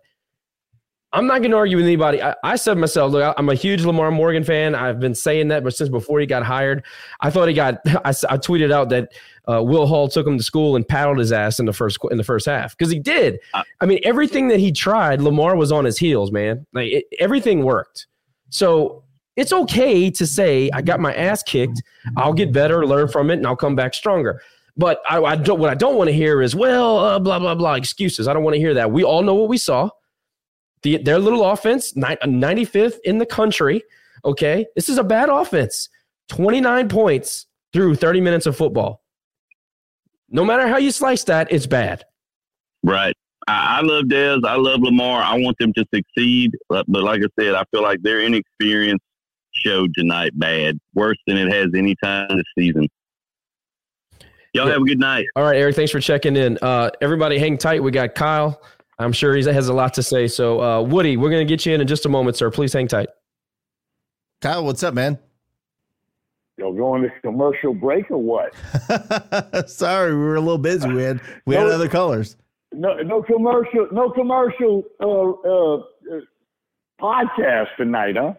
I'm not going to argue with anybody. I, I said myself, look, I'm a huge Lamar Morgan fan. I've been saying that, but since before he got hired, I thought he got. I, I tweeted out that uh, Will Hall took him to school and paddled his ass in the first in the first half because he did. Uh, I mean, everything that he tried, Lamar was on his heels, man. Like it, everything worked. So it's okay to say I got my ass kicked. I'll get better, learn from it, and I'll come back stronger. But I, I don't. What I don't want to hear is well, uh, blah blah blah excuses. I don't want to hear that. We all know what we saw the, their little offense, 95th in the country. Okay. This is a bad offense. 29 points through 30 minutes of football. No matter how you slice that, it's bad. Right. I, I love Dez. I love Lamar. I want them to succeed. But, but like I said, I feel like their inexperience showed tonight bad, worse than it has any time this season. Y'all have a good night. All right, Eric. Thanks for checking in. Uh, everybody, hang tight. We got Kyle I'm sure he has a lot to say. So, uh, Woody, we're going to get you in in just a moment, sir. Please hang tight. Kyle, what's up, man? Yo, going to commercial break or what? Sorry, we were a little busy. We had we no, had other colors. No, no commercial, no commercial uh, uh, podcast tonight, huh?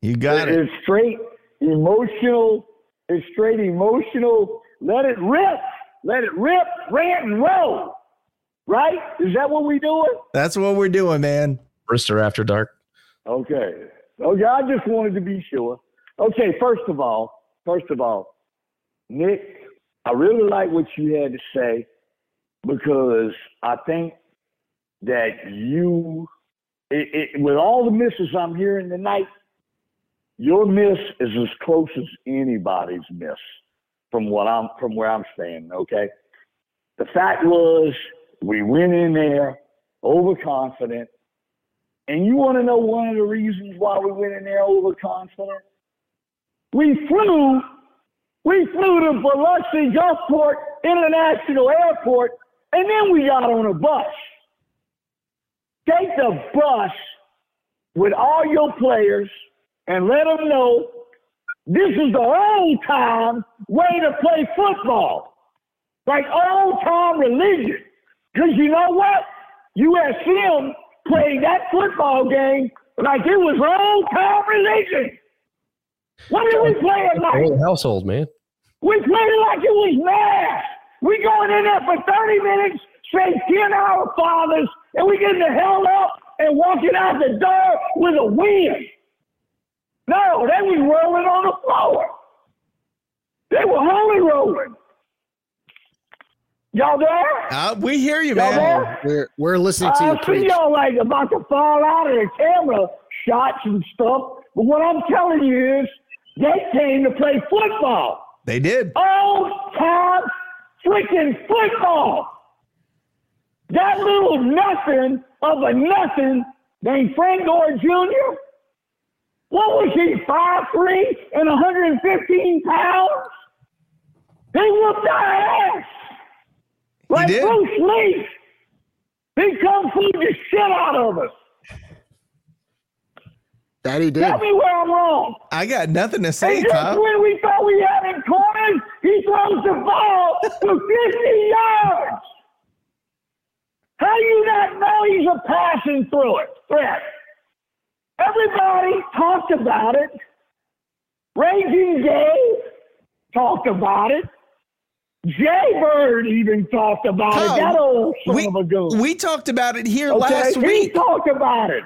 You got it. It's straight emotional. It's straight emotional. Let it rip. Let it rip. Rant and roll. Right? Is that what we're doing? That's what we're doing, man. Brister after dark. Okay. Okay. I just wanted to be sure. Okay. First of all, first of all, Nick, I really like what you had to say because I think that you, it, it, with all the misses I'm hearing tonight, your miss is as close as anybody's miss from what I'm from where I'm standing. Okay. The fact was we went in there overconfident. And you want to know one of the reasons why we went in there overconfident? We flew, we flew to Biloxi Gulfport International Airport, and then we got on a bus. Take the bus with all your players and let them know this is the old time way to play football. Like old time religion. Because you know what? USM played that football game like it was old time religion. What did we play at night? Whole household, man. We played it like it was mass. We going in there for 30 minutes, say 10 Our fathers, and we getting the hell up and walking out the door with a win. No, they was rolling on the floor. They were holy rolling. Y'all there? Uh, we hear you, Y'all man. there? We're we're listening to I you see preach. y'all like about to fall out of the camera shots and stuff. But what I'm telling you is they came to play football. They did. Old time freaking football. That little nothing of a nothing named Frank Gore Jr. What was he, 5'3 and 115 pounds? He whooped our ass. Like. Bruce Lee. He kung fu the shit out of us. That he did. Tell me where I'm wrong. I got nothing to say, And just Kyle. when we thought we had him cornered, he throws the ball for 50 yards. How do you not know he's a passing through it threat? Everybody talked about it. Raging Dave talked about it. Jay Bird even talked about Kyle, it. That old son we, of a goon. we talked about it here Okay, last he week. We talked about it.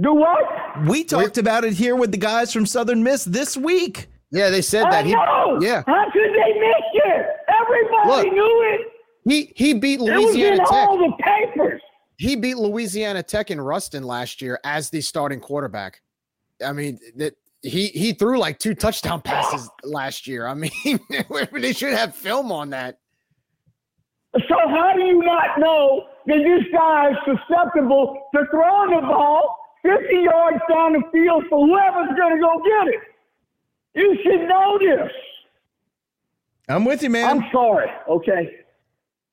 Do what? We talked about it here with the guys from Southern Miss this week. Yeah, they said I that. He, know. yeah, How could they miss it? Everybody Look, knew it. he he beat Louisiana It was in Louisiana Tech. all the papers. He beat Louisiana Tech in Ruston last year as the starting quarterback. I mean, that he he threw like two touchdown passes last year. I mean, they should have film on that. So how do you not know that this guy is susceptible to throwing the ball 50 yards down the field for whoever's going to go get it? You should know this. I'm with you, man. I'm sorry. Okay.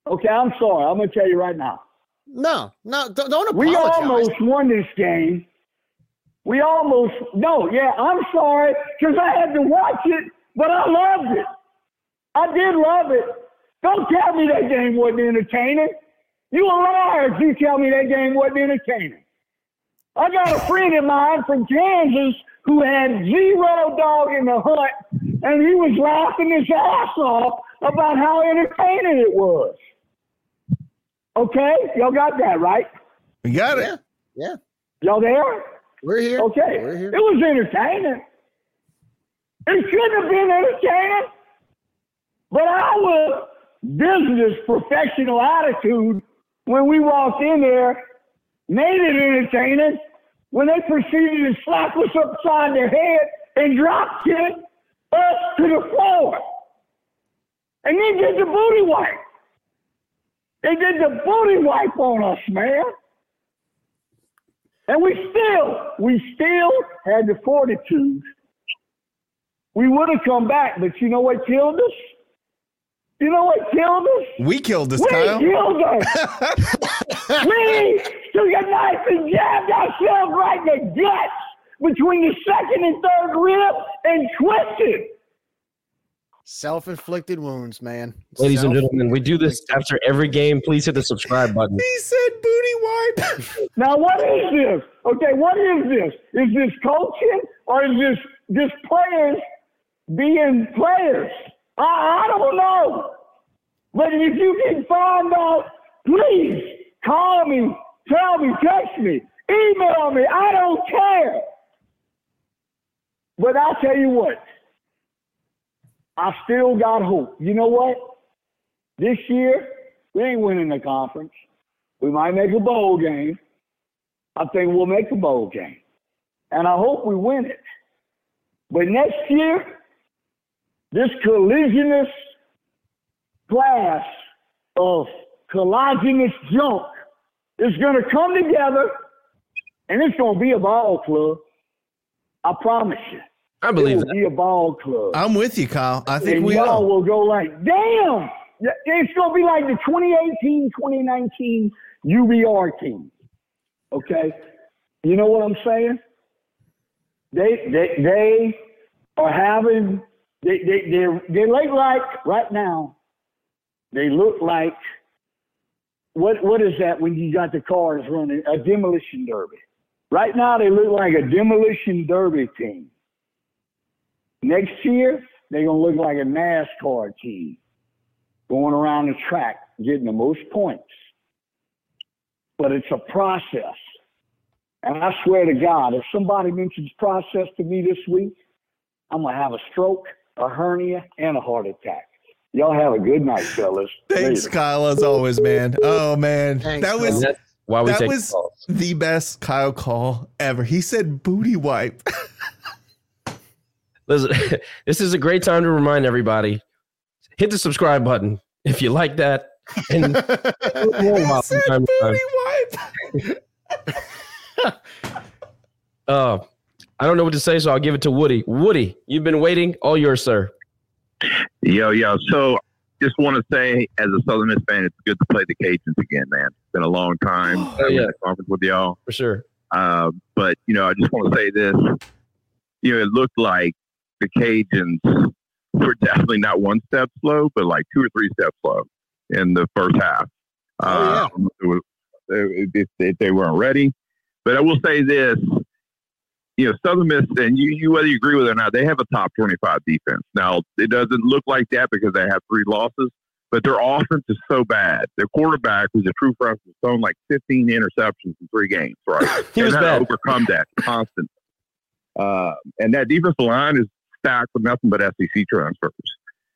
Okay, I'm sorry. I'm going to tell you right now. No, no, don't, don't We almost won this game. We almost no, yeah, I'm sorry because I had to watch it, but I loved it. I did love it. Don't tell me that game wasn't entertaining. You a liar if you tell me that game wasn't entertaining. I got a friend of mine from Kansas who had zero dog in the hunt, and he was laughing his ass off about how entertaining it was. Okay, y'all got that right? We got it. Yeah, yeah, Y'all there? We're here. Okay. we're here. It was entertaining. It shouldn't have been entertaining. But our business professional attitude when we walked in there made it entertaining when they proceeded to slap us upside their head and drop kick us to the floor. And then did the booty wipe. They did the booty wipe on us, man. And we still, we still had the fortitude. We would have come back, but you know what killed us? You know what killed us? We killed this, we Kyle. killed us. we took a knife and jabbed ourselves right in the guts between the second and third rib and twisted. Self-inflicted wounds, man. Ladies and gentlemen, we do this after every game. Please hit the subscribe button. He said booty wipe. Now, what is this? Okay, what is this? Is this coaching or is this just players being players? I, I don't know. But if you can find out, please call me, tell me, text me, email me. I don't care. But I'll tell you what, I still got hope. You know what? This year, we ain't winning the conference. We might make a bowl game. I think we'll make a bowl game. And I hope we win it. But next year, this collisionist class of collagenous junk is going to come together and it's going to be a ball club. I promise you. I believe it will that. be a ball club. I'm with you, Kyle. I think and we y'all are. will go like, damn, it's going to be like the 2018, 2019 UBR team. Okay? You know what I'm saying? They, they, they are having, they, they, they're, they look like, right now, they look like, what, what is that when you got the cars running? A demolition derby. Right now, they look like a demolition derby team. Next year, they're going to look like a NASCAR team going around the track, getting the most points. But it's a process. And I swear to God, if somebody mentions process to me this week, I'm going to have a stroke, a hernia, and a heart attack. Y'all have a good night, fellas. Thanks, Later. Kyle, as always, man. Oh man, Thanks, that was That's why we that take was calls. the best Kyle call ever. He said booty wipe. Listen, this is a great time to remind everybody hit the subscribe button if you like that. And He said booty wipe. uh, I don't know what to say, so I'll give it to Woody. Woody, you've been waiting. All yours, sir. Yo, yo. So just want to say, as a Southern Miss fan, it's good to play the Cajuns again, man. It's been a long time. Oh, yeah. conference with y'all. For sure. Uh, but, you know, I just want to say this. You know, it looked like the Cajuns were definitely not one step slow, but like two or three steps slow in the first half. Uh, it was- if, if they weren't ready. But I will say this, you know, Southern Miss, and you, you whether you agree with it or not, they have a top 25 defense. Now, it doesn't look like that because they have three losses, but their offense is so bad. Their quarterback, who's a true freshman, has thrown like 15 interceptions in three games, right? He was had to bad. overcome that constantly. Uh, and that defensive line is stacked with nothing but SEC transfers.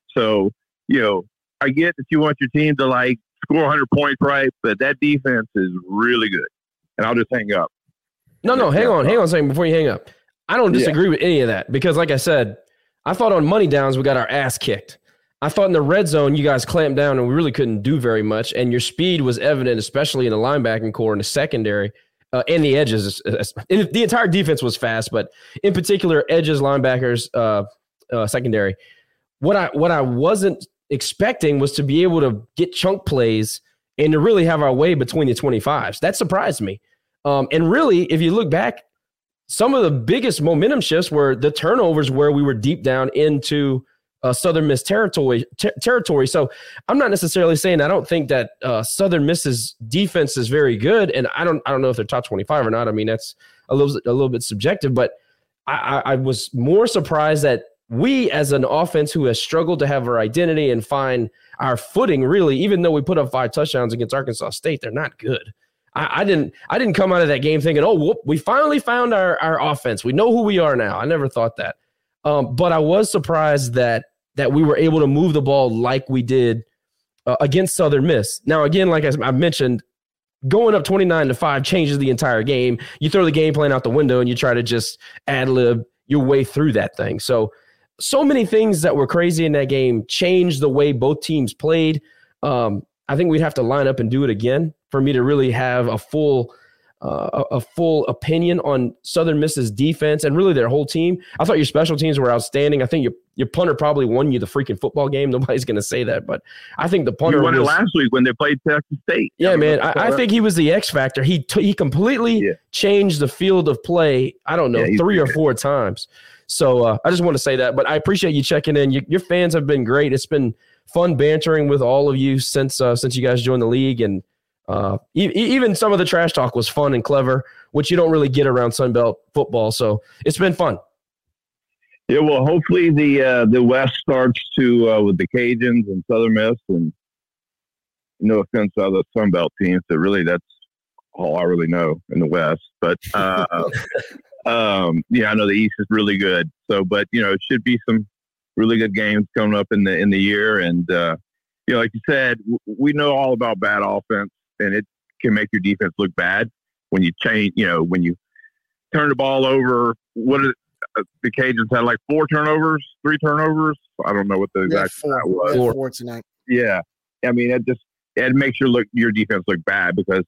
So, you know, I get that you want your team to like score 100 points, right? But that defense is really good. And I'll just hang up. No, no, hang on, hang on a second before you hang up. I don't Yeah. disagree with any of that because, like I said, I thought on money downs we got our ass kicked. I thought in the red zone you guys clamped down and we really couldn't do very much, and your speed was evident, especially in the linebacking corps and the secondary uh, and the edges. And the entire defense was fast, but in particular, edges, linebackers, uh, uh, secondary. What I what I wasn't expecting was to be able to get chunk plays and to really have our way between the 25s. That surprised me. Um, and really, if you look back, some of the biggest momentum shifts were the turnovers where we were deep down into uh, Southern Miss territory. Ter- territory. So I'm not necessarily saying I don't think that uh, Southern Miss's defense is very good, and I don't I don't know if they're top 25 or not. I mean that's a little a little bit subjective, but I, I, I was more surprised that we as an offense who has struggled to have our identity and find our footing really even though we put up five touchdowns against arkansas state they're not good I, I didn't I didn't come out of that game thinking, oh, whoop, we finally found our our offense. We know who we are now. I never thought that. Um, but I was surprised that that we were able to move the ball like we did uh, against Southern Miss. Now, again, like I, I mentioned, going up 29 to 5 changes the entire game. You throw the game plan out the window and you try to just ad lib your way through that thing. So so many things that were crazy in that game changed the way both teams played. Um, I think we'd have to line up and do it again for me to really have a full uh, a, a full opinion on Southern Miss's defense and really their whole team. I thought your special teams were outstanding. I think your your punter probably won you the freaking football game. Nobody's going to say that, but I think the punter You won it last week when they played Texas State. yeah, I man. I, I think he was the X factor. He t- he completely changed the field of play. I don't know Yeah, three or four times. So uh, I just want to say that. But I appreciate you checking in. You, your fans have been great. It's been fun bantering with all of you since uh, since you guys joined the league, and uh, e- even some of the trash talk was fun and clever, which you don't really get around Sunbelt football. So it's been fun. Yeah, well, hopefully the uh, the West starts to uh, with the Cajuns and Southern Miss, and no offense to other Sun Belt teams, but really that's all I really know in the West. But uh, um, yeah, I know the East is really good. So, but you know, it should be some really good games coming up in the in the year, and uh, you know, like you said, w- we know all about bad offense, and it can make your defense look bad when you change. You know, when you turn the ball over. What is uh, the Cajuns had like four turnovers, three turnovers. I don't know what the Yeah, exact four, stat was. yeah, four tonight. Yeah, I mean, it just it makes your look your defense look bad because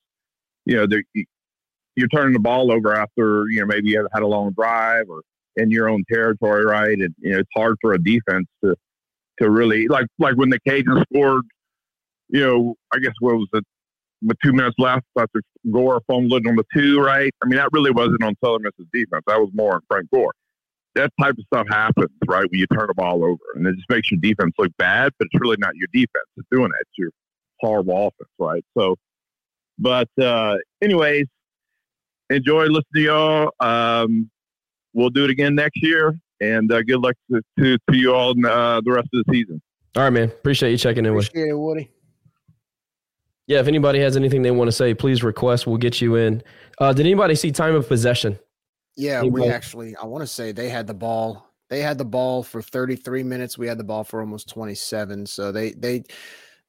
you know they're- you- you're turning the ball over after you know maybe you had a long drive or in your own territory, right? And you know, it's hard for a defense to to really like like when the Cajuns scored. You know, I guess what was it? With two minutes left, after Gore fumbled on the two, right? I mean, that really wasn't on Southern Miss's defense. That was more on Frank Gore. That type of stuff happens, right? When you turn the ball over, and it just makes your defense look bad, but it's really not your defense that's doing it. It's your horrible offense, right? So, but uh, anyways, enjoy listening to y'all. Um, we'll do it again next year, and uh, good luck to, to, to you all in, uh, the rest of the season. All right, man. Appreciate you checking in. With. Appreciate it, Woody. Yeah, if anybody has anything they want to say, please request. We'll get you in. Uh, did anybody see time of possession? Yeah, Anybody? we actually, I want to say they had the ball. They had the ball for 33 minutes. We had the ball for almost 27. So they they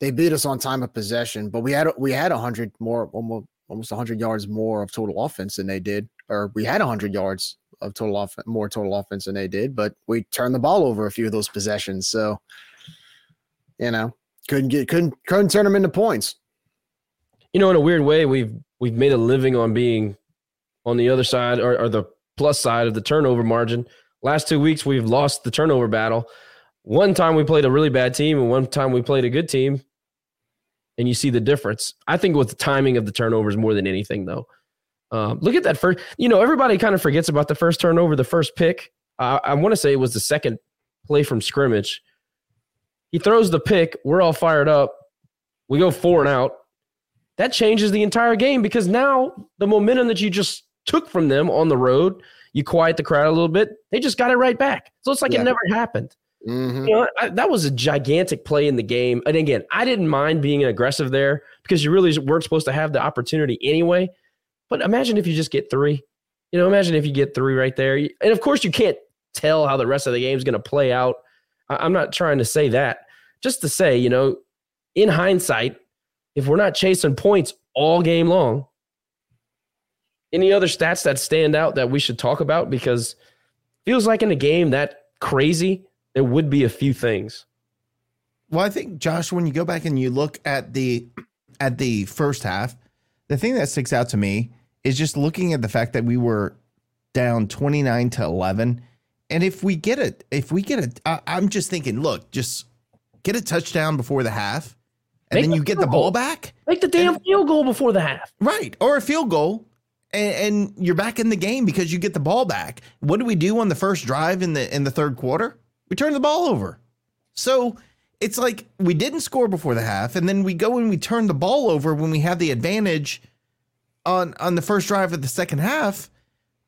they beat us on time of possession, but we had we had 100 more almost almost 100 yards more of total offense than they did, or we had 100 yards of total off more total offense than they did, but we turned the ball over a few of those possessions. So you know, couldn't get couldn't couldn't turn them into points. You know, in a weird way, we've we've made a living on being on the other side or, or the plus side of the turnover margin. Last two weeks, we've lost the turnover battle. One time we played a really bad team, and one time we played a good team. And you see the difference. I think with the timing of the turnovers more than anything, though. Um, look at that first. You know, everybody kind of forgets about the first turnover, the first pick. Uh, I want to say it was the second play from scrimmage. He throws the pick. We're all fired up. We go four and out. That changes the entire game because now the momentum that you just took from them on the road, you quiet the crowd a little bit. They just got it right back. So it's like Yeah. it never happened. Mhm. You know, I, that was a gigantic play in the game. And again, I didn't mind being aggressive there because you really weren't supposed to have the opportunity anyway. But imagine if you just get three. You know, imagine if you get three right there. And of course, you can't tell how the rest of the game is going to play out. I- I'm not trying to say that. Just to say, you know, in hindsight, if we're not chasing points all game long, any other stats that stand out that we should talk about? Because feels like in a game that crazy, there would be a few things. Well, I think Josh, when you go back and you look at the at the first half, the thing that sticks out to me is just looking at the fact that we were down 29 to 11 and if we get it if we get it i'm just thinking look just get a touchdown before the half and Make then the you get the ball goal. back Make the damn field goal before the half. right or a field goal and, and you're back in the game because you get the ball back what do we do on the first drive in the in the third quarter we turn the ball over so it's like we didn't score before the half, and then we go and we turn the ball over when we have the advantage on on the first drive of the second half.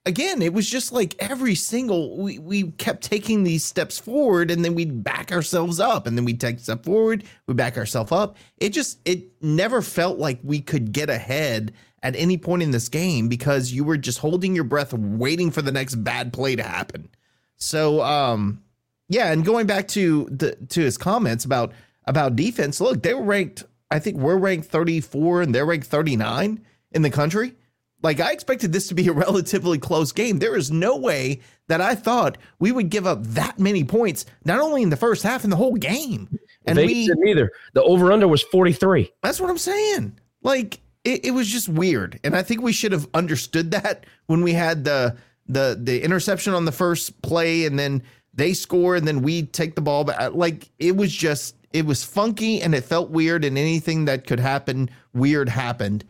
Again, it was just like every single we we kept taking these steps forward, and then we'd back ourselves up, and then we'd take a step forward, we back ourselves up. It just it never felt like we could get ahead at any point in this game because you were just holding your breath, waiting for the next bad play to happen. So um yeah, and going back to the to his comments about about defense, look, they were ranked. I think we're ranked 34 and they're ranked 39 in the country. Like I expected this to be a relatively close game. There is no way that I thought we would give up that many points, not only in the first half, in the whole game. And they we didn't either. The over under was 43. that's what I'm saying. Like it, it was just weird, and I think we should have understood that when we had the the the interception on the first play, and then they score, and then we take the ball back. Like it was just it was funky, and it felt weird, and anything that could happen weird happened.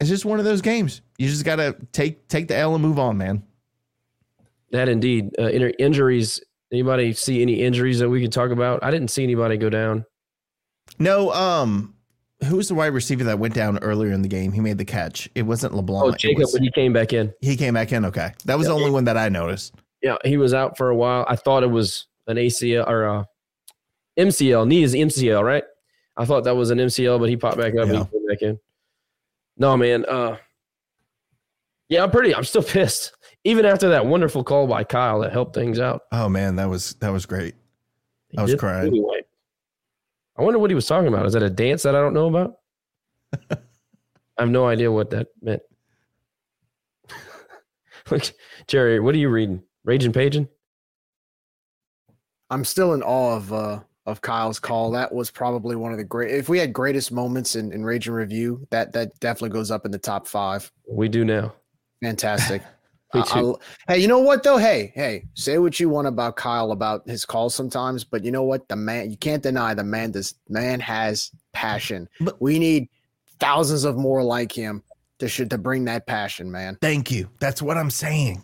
It's just one of those games. You just gotta take take the L and move on, man. That indeed. Uh, injuries. Anybody see any injuries that we could talk about? I didn't see anybody go down. No, um, who was the wide receiver that went down earlier in the game? He made the catch. It wasn't LeBlanc. Oh, Jacob, was- when he came back in. He came back in. Okay, that was Yeah. the only one that I noticed. Yeah, he was out for a while. I thought it was an ACL or a MCL. Knee is MCL, right? I thought that was an MCL, but he popped back up and he came back in. No, man. Uh, yeah, I'm pretty. I'm still pissed. Even after that wonderful call by Kyle that helped things out. Oh man, that was that was great. He I was crying. Anyway, I wonder what he was talking about. Is that a dance that I don't know about? I have no idea what that meant. Look, Jerry, what are you reading? Raging Paging? I'm still in awe of uh of Kyle's call. That was probably one of the great. If we had greatest moments in in Rage and Review, that that definitely goes up in the top five. We do now. Fantastic. Me too. I, hey, you know what though? Hey, hey, say what you want about Kyle about his calls sometimes, but you know what? The man, you can't deny the man. This man has passion. But we need thousands of more like him to should to bring that passion, man. Thank you. That's what I'm saying.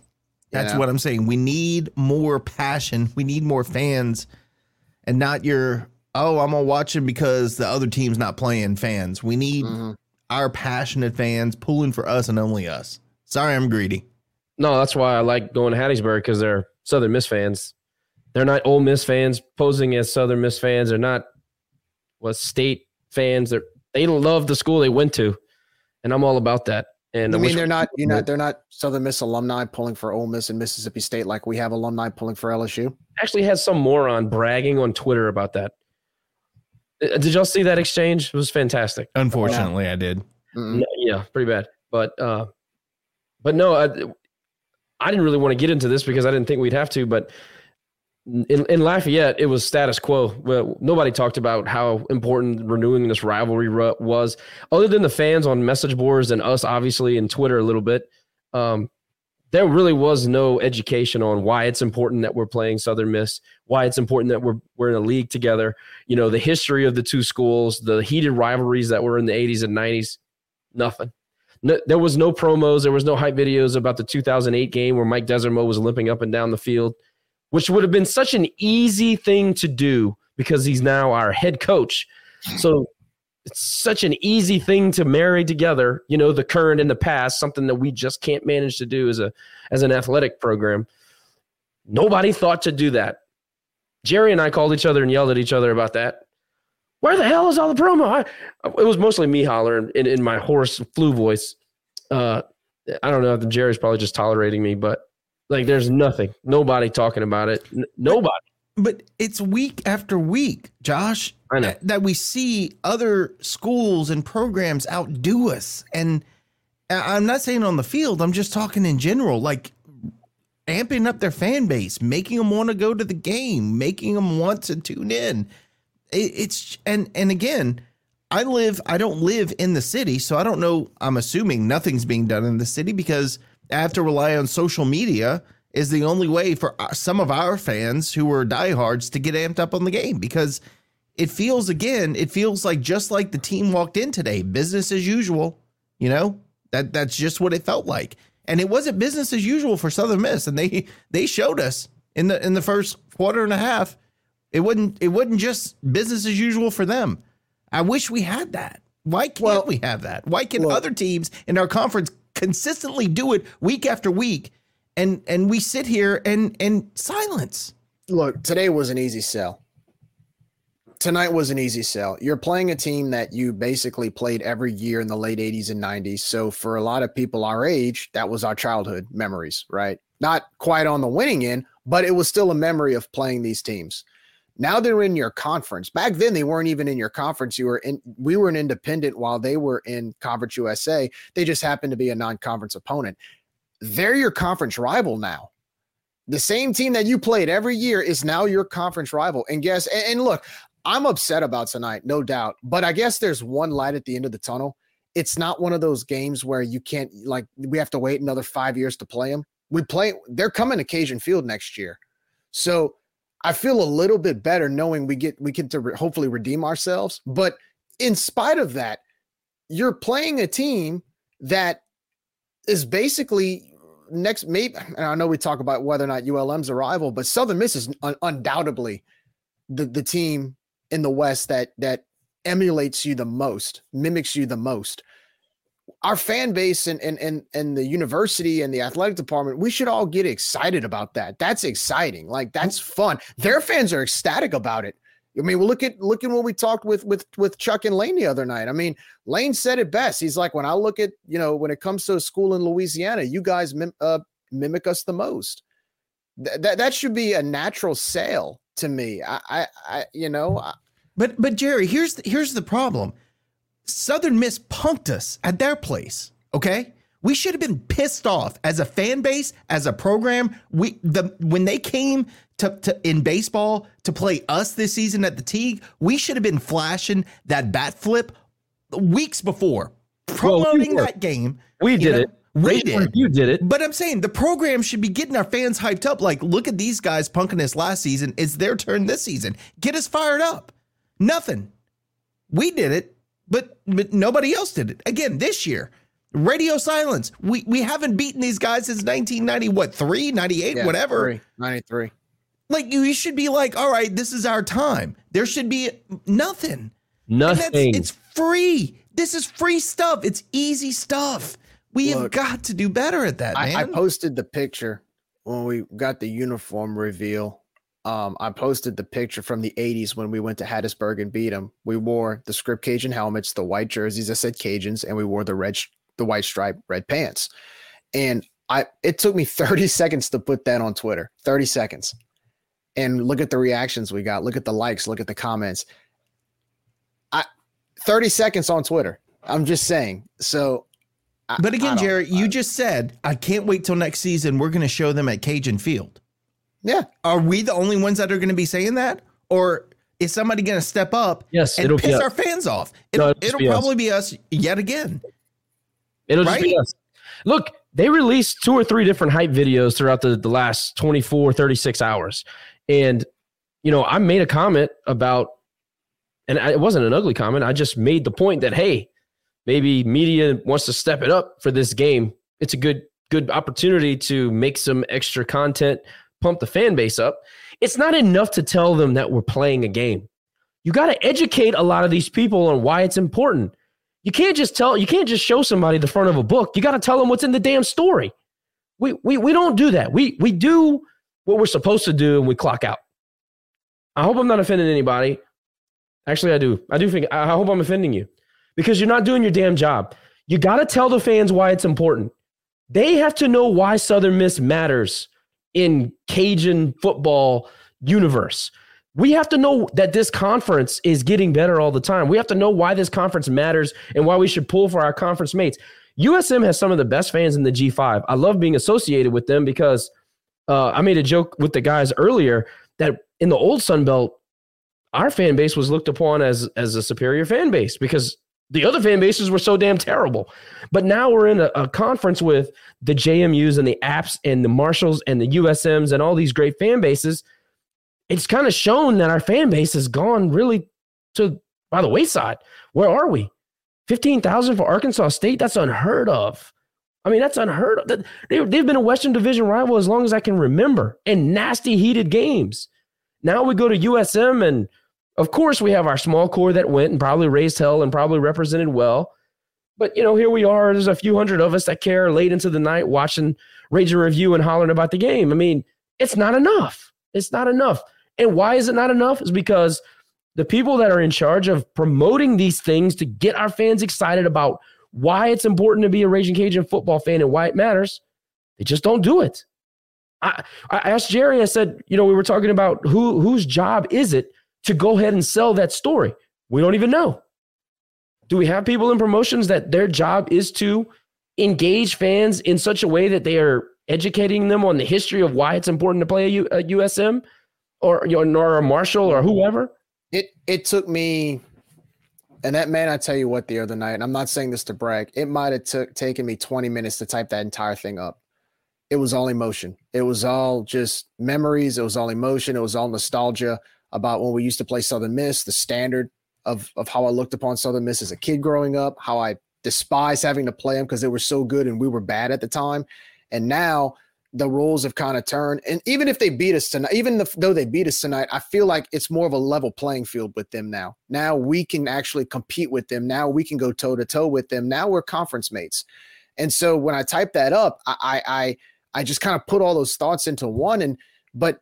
That's what I'm saying. We need more passion. We need more fans, and not your oh, I'm gonna watch him because the other team's not playing. Fans. We need mm-hmm. our passionate fans pulling for us and only us. Sorry, I'm greedy. No, that's why I like going to Hattiesburg because they're Southern Miss fans. They're not Ole Miss fans posing as Southern Miss fans. They're not what state fans. They they love the school they went to, and I'm all about that. And I mean, they're not you know they're not Southern Miss alumni pulling for Ole Miss and Mississippi State like we have alumni pulling for LSU. Actually, has some moron bragging on Twitter about that. Uh, did y'all see that exchange? It was fantastic. Unfortunately, yeah. I did. Mm-hmm. Yeah, pretty bad. But uh, but no, I, I didn't really want to get into this because I didn't think we'd have to, but in, in Lafayette, it was status quo. Well, nobody talked about how important renewing this rivalry was, other than the fans on message boards and us, obviously, and Twitter a little bit. Um, there really was no education on why it's important that we're playing Southern Miss, why it's important that we're we're in a league together. You know, the history of the two schools, the heated rivalries that were in the 80s and 90s. Nothing no, there was no promos, there was no hype videos about the 2008 game where Mike Desormeaux was limping up and down the field, which would have been such an easy thing to do because he's now our head coach. So it's such an easy thing to marry together, you know, the current and the past, something that we just can't manage to do as a as an athletic program. Nobody thought to do that. Jerry and I called each other and yelled at each other about that where the hell is all the promo? I, it was mostly me hollering in, in my hoarse flu voice. Uh, I don't know. Jerry's probably just tolerating me, but like, there's nothing, nobody talking about it. N- nobody. But it's week after week, Josh. I know that we see other schools and programs outdo us, and I'm not saying on the field. I'm just talking in general, like amping up their fan base, making them want to go to the game, making them want to tune in it's and and again, I live I don't live in the city, so I don't know. I'm assuming nothing's being done in the city because have to rely on social media is the only way for uh, some of our fans who are diehards to get amped up on the game because it feels again, it feels like just like the team walked in today, business as usual. You know that that's just what it felt like, and it wasn't business as usual for Southern Miss, and they they showed us in the in the first quarter and a half it wouldn't it wouldn't just business as usual for them. I wish we had that. Why can't well, we have that? Why can well, other teams in our conference consistently do it week after week and and we sit here and and silence? Look, today was an easy sell. Tonight was an easy sell. You're playing a team that you basically played every year in the late 80s and 90s. So for a lot of people our age, that was our childhood memories, right? Not quite on the winning end, but it was still a memory of playing these teams. Now they're in your conference. Back then they weren't even in your conference. You were in we were an independent while they were in Conference USA. They just happened to be a non-conference opponent. They're your conference rival now. The same team that you played every year is now your conference rival. And guess and, and look, I'm upset about tonight, no doubt. But I guess there's one light at the end of the tunnel. It's not one of those games where you can't like we have to wait another 5 years to play them. We play they're coming to Cajun Field next year. So I feel a little bit better knowing we get we get to re- hopefully redeem ourselves. But in spite of that, you're playing a team that is basically next. Maybe and I know we talk about whether or not ULM's a rival, but Southern Miss is un- undoubtedly the the team in the West that that emulates you the most, mimics you the most our fan base and, and and and the university and the athletic department, we should all get excited about that. That's exciting. Like that's fun. Their fans are ecstatic about it. I mean, look at look at what we talked with with with Chuck and Lane the other night. I mean, Lane said it best. He's like, when I look at you know, when it comes to a school in Louisiana, you guys mim- uh, mimic us the most. Th- that that should be a natural sale to me. I, I, I you know. I, but but Jerry, here's the, here's the problem. Southern Miss punked us at their place. Okay. We should have been pissed off as a fan base, as a program. We the when they came to, to in baseball to play us this season at the Tigue, we should have been flashing that bat flip weeks before, promoting well, we that game. We did know, it. We did. You did it. But I'm saying the program should be getting our fans hyped up. Like, look at these guys punking us last season. It's their turn this season. Get us fired up. Nothing. We did it, but but nobody else did it. Again, this year, radio silence. We we haven't beaten these guys since 1990, what, three, 98, Yeah, whatever. three, 93. Like you you should be like, all right, this is our time. There should be nothing. And that's- Nothing. it's free. This is free stuff. It's easy stuff. We have got to do better at that, I, man. I posted the picture when we got the uniform reveal. Um, I posted the picture from the 80s when we went to Hattiesburg and beat them. We wore the script Cajun helmets, the white jerseys that said Cajuns, and we wore the red, sh- the white stripe red pants. And I, it took me 30 seconds to put that on Twitter. 30 seconds. And look at the reactions we got. Look at the likes. Look at the comments. I 30 seconds on Twitter. I'm just saying. So I- but again, Jared, you just said, I can't wait till next season. We're going to show them at Cajun Field. Yeah. Are we the only ones that are going to be saying that? Or is somebody going to step up Yes, and it'll be piss us. our fans off? It'll, it'll it'll be us. probably be us yet again. It'll just be us. Look, they released two or three different hype videos throughout the, the last 24, 36 hours. And, you know, I made a comment about, and it wasn't an ugly comment. I just made the point that, hey, maybe media wants to step it up for this game. It's a good, good opportunity to make some extra content, pump the fan base up. It's not enough to tell them that we're playing a game. You got to educate a lot of these people on why it's important. You can't just tell, you can't just show somebody the front of a book. You got to tell them what's in the damn story. We, we, we don't do that. We, we do what we're supposed to do and we clock out. I hope I'm not offending anybody. Actually, I do. I do think, I hope I'm offending you because you're not doing your damn job. You got to tell the fans why it's important. They have to know why Southern Miss matters in Cajun football universe. We have to know that this conference is getting better all the time. We have to know why this conference matters and why we should pull for our conference mates. USM has some of the best fans in the G5. I love being associated with them because uh, I made a joke with the guys earlier that in the old Sun Belt, our fan base was looked upon as as a superior fan base because the other fan bases were so damn terrible. But now we're in a, a conference with the JMUs and the apps and the Marshalls and the USMs and all these great fan bases. It's kind of shown that our fan base has gone really to by the wayside. Where are we? 15,000 for Arkansas State? That's unheard of. I mean, that's unheard of. They, they've been a Western Division rival as long as I can remember and nasty, heated games. Now we go to USM, and of course, we have our small corps that went and probably raised hell and probably represented well. But, you know, here we are. There's a few hundred of us that care late into the night watching Rage and Review and hollering about the game. I mean, it's not enough. It's not enough. And why is it not enough? Is because the people that are in charge of promoting these things to get our fans excited about why it's important to be a Raging Cajun football fan and why it matters, they just don't do it. I, I asked Jerry, I said, you know, we were talking about who whose job is it to go ahead and sell that story? We don't even know. Do we have people in promotions that their job is to engage fans in such a way that they are educating them on the history of why it's important to play a, U, a USM or, you know, a Marshall or whoever? It it took me, and that man, I tell you what, the other night, and I'm not saying this to brag, it might have took taken me 20 minutes to type that entire thing up. It was all emotion. It was all just memories. It was all emotion. It was all nostalgia about when we used to play Southern Miss, the standard of of how I looked upon Southern Miss as a kid growing up, how I despised having to play them because they were so good and we were bad at the time. And now the roles have kind of turned. And even if they beat us tonight, even if, though they beat us tonight, I feel like it's more of a level playing field with them now. Now we can actually compete with them. Now we can go toe to toe with them. Now we're conference mates. And so when I type that up, I I I just kind of put all those thoughts into one. And but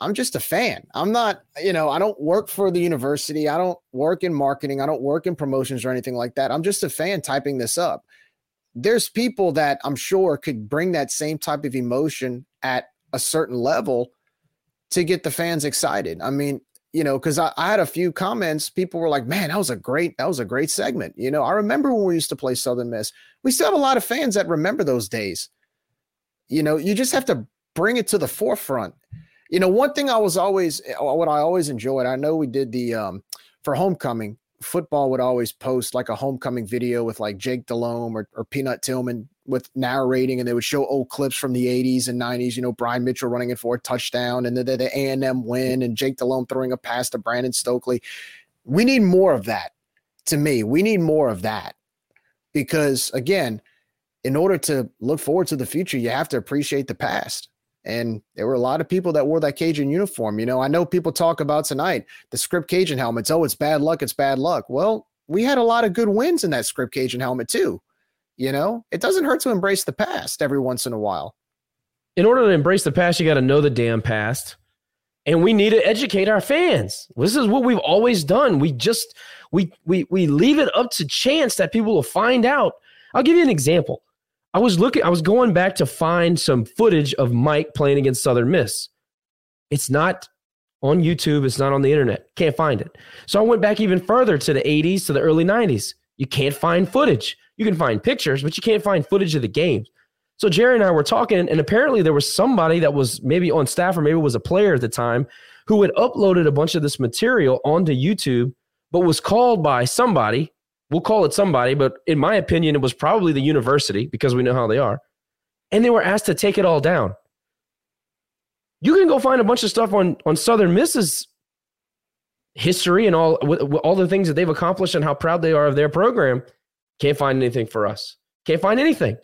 I'm just a fan. I'm not, you know, I don't work for the university. I don't work in marketing. I don't work in promotions or anything like that. I'm just a fan typing this up there's people that I'm sure could bring that same type of emotion at a certain level to get the fans excited. I mean, you know, because I, I had a few comments. People were like, "Man, that was a great, that was a great segment." You know, I remember when we used to play Southern Miss. We still have a lot of fans that remember those days. You know, you just have to bring it to the forefront. You know, one thing I was always, what I always enjoyed. I know we did the um, for homecoming football would always post like a homecoming video with like Jake Delhomme or, or Peanut Tillman with narrating, and they would show old clips from the '80s and '90s. You know, Brian Mitchell running it for a touchdown, and the the A and M win, and Jake Delhomme throwing a pass to Brandon Stokley. We need more of that. To me, we need more of that because again, in order to look forward to the future, you have to appreciate the past. And there were a lot of people that wore that Cajun uniform. You know, I know people talk about tonight the script Cajun helmets. Oh, it's bad luck. It's bad luck. Well, we had a lot of good wins in that script Cajun helmet too. You know, it doesn't hurt to embrace the past every once in a while. In order to embrace the past, you got to know the damn past. And we need to educate our fans. This is what we've always done. We just we we we leave it up to chance that people will find out. I'll give you an example. I was looking, I was going back to find some footage of Mike playing against Southern Miss. It's not on YouTube, it's not on the internet. Can't find it. So I went back even further to the 80s to the early 90s. You can't find footage. You can find pictures, but you can't find footage of the games. So Jerry and I were talking, and apparently there was somebody that was maybe on staff or maybe was a player at the time who had uploaded a bunch of this material onto YouTube, but was called by somebody We'll call it somebody, but in my opinion, it was probably the university because we know how they are. And they were asked to take it all down. You can go find a bunch of stuff on, on Southern Miss's history and all, all the things that they've accomplished and how proud they are of their program. Can't find anything for us. Can't find anything.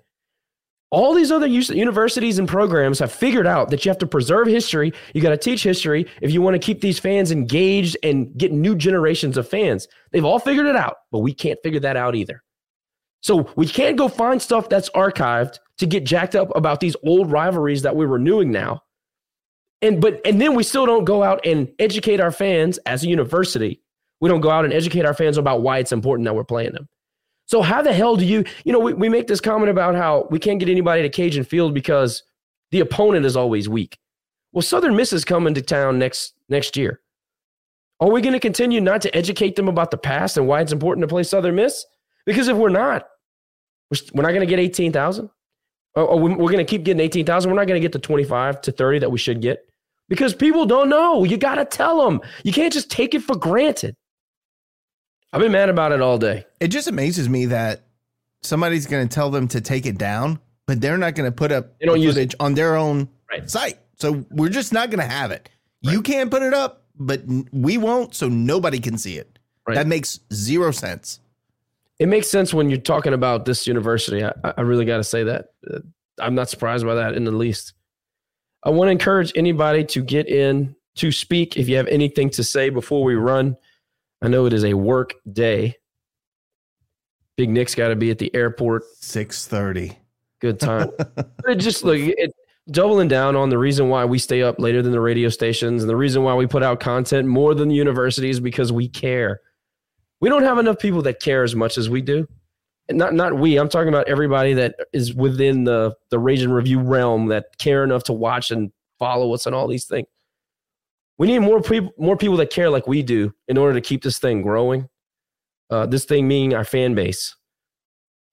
All these other universities and programs have figured out that you have to preserve history. You got to teach history if you want to keep these fans engaged and get new generations of fans. They've all figured it out, but we can't figure that out either. So we can't go find stuff that's archived to get jacked up about these old rivalries that we're renewing now. And but and then we still don't go out and educate our fans as a university. We don't go out and educate our fans about why it's important that we're playing them. So how the hell do you, you know, we, we make this comment about how we can't get anybody to Cajun Field because the opponent is always weak. Well, Southern Miss is coming to town next next year. Are we going to continue not to educate them about the past and why it's important to play Southern Miss? Because if we're not, we're not going to get 18,000. Or we're going to keep getting 18,000. We're not going to get the 25 to 30 that we should get because people don't know. You got to tell them. You can't just take it for granted. I've been mad about it all day. It just amazes me that somebody's going to tell them to take it down, but they're not going to put up they don't use it. on their own right. site. So we're just not going to have it. Right. You can't put it up, but we won't, so nobody can see it. Right. That makes zero sense. It makes sense when you're talking about this university. I, I really got to say that. Uh, I'm not surprised by that in the least. I want to encourage anybody to get in to speak if you have anything to say before we run. I know it is a work day. Big Nick's got to be at the airport. Six thirty. Good time. it just look it, doubling down on the reason why we stay up later than the radio stations and the reason why we put out content more than the universities because we care. We don't have enough people that care as much as we do. And not not we. I'm talking about everybody that is within the the Raging Review realm that care enough to watch and follow us and all these things. We need more people, more people that care like we do in order to keep this thing growing. Uh, this thing meaning our fan base.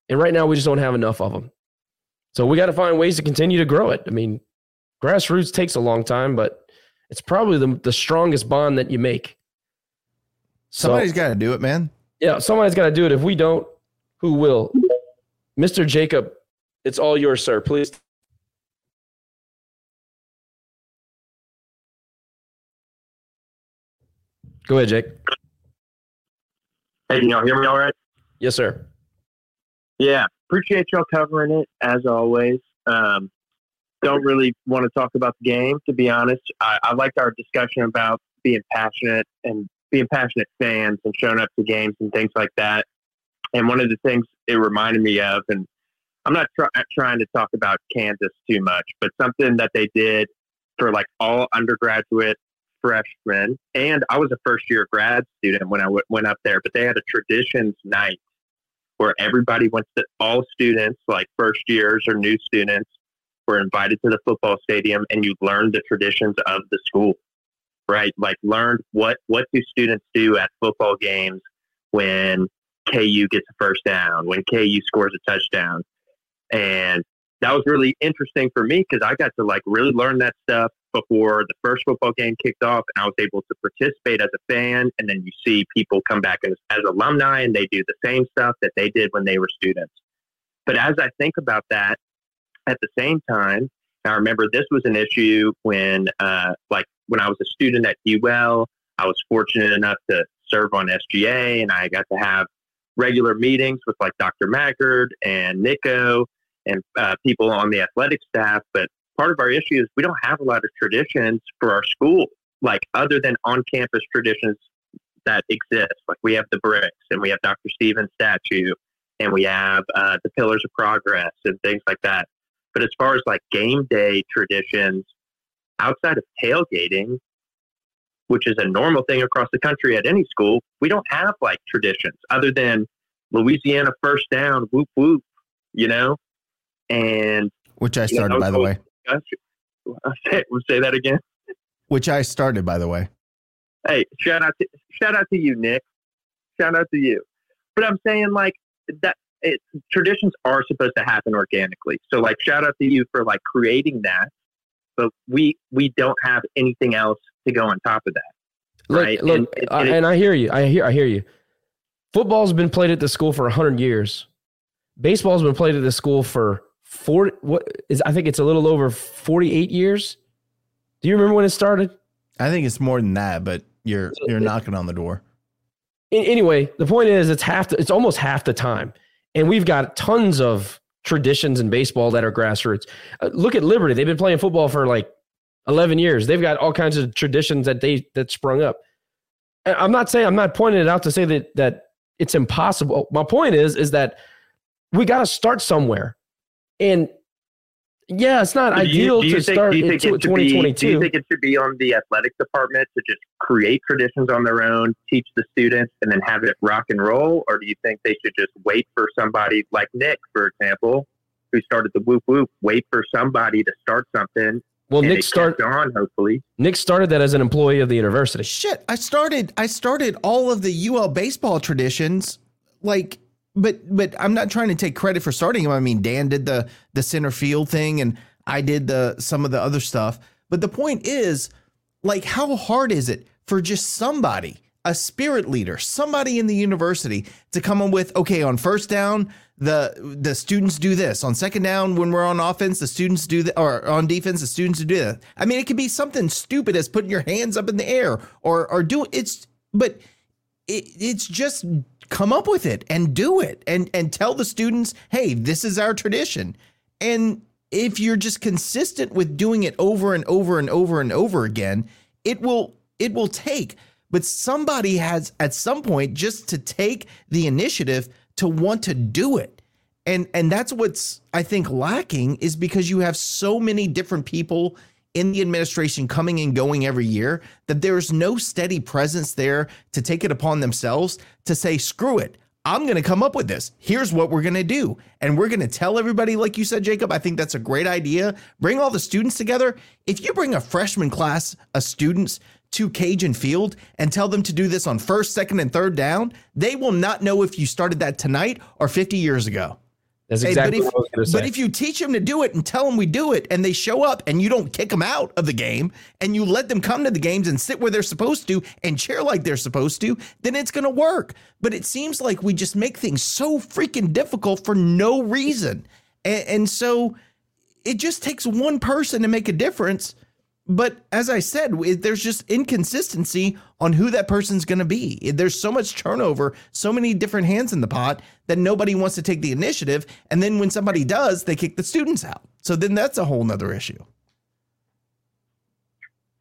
And right now, we just don't have enough of them. So we got to find ways to continue to grow it. I mean, grassroots takes a long time, but it's probably the, the strongest bond that you make. Somebody's got to do it, man. Yeah, somebody's got to do it. If we don't, who will? Mr. Jacob, it's all yours, sir. Please Go ahead, Jake. Hey, can y'all hear me all right? Yes, sir. Yeah, appreciate y'all covering it as always. Um, don't really want to talk about the game, to be honest. I, I liked our discussion about being passionate and being passionate fans and showing up to games and things like that. And one of the things it reminded me of, and I'm not try, trying to talk about Kansas too much, but something that they did for like all undergraduate freshman, and I was a first year grad student when I w- went up there. But they had a traditions night where everybody went to all students, like first years or new students, were invited to the football stadium, and you learned the traditions of the school, right? Like learned what what do students do at football games when KU gets a first down, when KU scores a touchdown, and that was really interesting for me because I got to like really learn that stuff before the first football game kicked off, and I was able to participate as a fan. And then you see people come back as, as alumni, and they do the same stuff that they did when they were students. But as I think about that, at the same time, I remember this was an issue when, uh, like, when I was a student at UL. I was fortunate enough to serve on SGA, and I got to have regular meetings with like Dr. Maggard and Nico and uh, people on the athletic staff. But part of our issue is we don't have a lot of traditions for our school, like other than on campus traditions that exist. Like we have the bricks and we have Dr. Stephens statue and we have uh, the Pillars of Progress and things like that. But as far as like game day traditions, outside of tailgating, which is a normal thing across the country at any school, we don't have like traditions other than Louisiana first down, whoop whoop, you know, and which I started know, by the way. Say, say that again. Which I started by the way. Hey, shout out to shout out to you, Nick. Shout out to you. But I'm saying like that it, traditions are supposed to happen organically. So like shout out to you for like creating that. But we we don't have anything else to go on top of that. Look, right? Look, and, and, and I hear you. I hear I hear you. Football's been played at the school for 100 years. Baseball's been played at the school for 40 what is I think it's a little over 48 years. Do you remember when it started? I think it's more than that, but you're you're knocking on the door. Anyway, the point is it's half the, it's almost half the time. And we've got tons of traditions in baseball that are grassroots. Uh, look at Liberty. They've been playing football for like 11 years. They've got all kinds of traditions that they that sprung up. I'm not saying I'm not pointing it out to say that that it's impossible. My point is is that we got to start somewhere. And yeah, it's not ideal you, to think, start in 2022. Be, do you think it should be on the athletic department to just create traditions on their own, teach the students, and then have it rock and roll? Or do you think they should just wait for somebody like Nick, for example, who started the whoop whoop, wait for somebody to start something well, Nick started on. Hopefully, Nick started that as an employee of the university. Shit, I started. I started all of the UL baseball traditions, like, but but I'm not trying to take credit for starting him. I mean, Dan did the the center field thing, and I did the some of the other stuff. But the point is, like, how hard is it for just somebody, a spirit leader, somebody in the university, to come up with, okay, on first down, the the students do this on second down when we're on offense the students do that or on defense the students do that i mean it could be something stupid as putting your hands up in the air or or do it's but it, it's just come up with it and do it and and tell the students hey this is our tradition and if you're just consistent with doing it over and over and over and over again it will it will take but somebody has at some point just to take the initiative to want to do it. And and that's what's I think lacking is because you have so many different people in the administration coming and going every year that there's no steady presence there to take it upon themselves to say screw it. I'm going to come up with this. Here's what we're going to do. And we're going to tell everybody, like you said, Jacob, I think that's a great idea. Bring all the students together. If you bring a freshman class of students to Cajun Field and tell them to do this on first, second, and third down, they will not know if you started that tonight or 50 years ago. That's exactly hey, but, if, but if, you teach them to do it and tell them we do it and they show up and you don't kick them out of the game and you let them come to the games and sit where they're supposed to and cheer like they're supposed to, then it's going to work. But it seems like we just make things so freaking difficult for no reason. And, and so it just takes one person to make a difference. But as I said, there's just inconsistency on who that person's going to be. There's so much turnover, so many different hands in the pot that nobody wants to take the initiative. And then when somebody does, they kick the students out. So then that's a whole nother issue.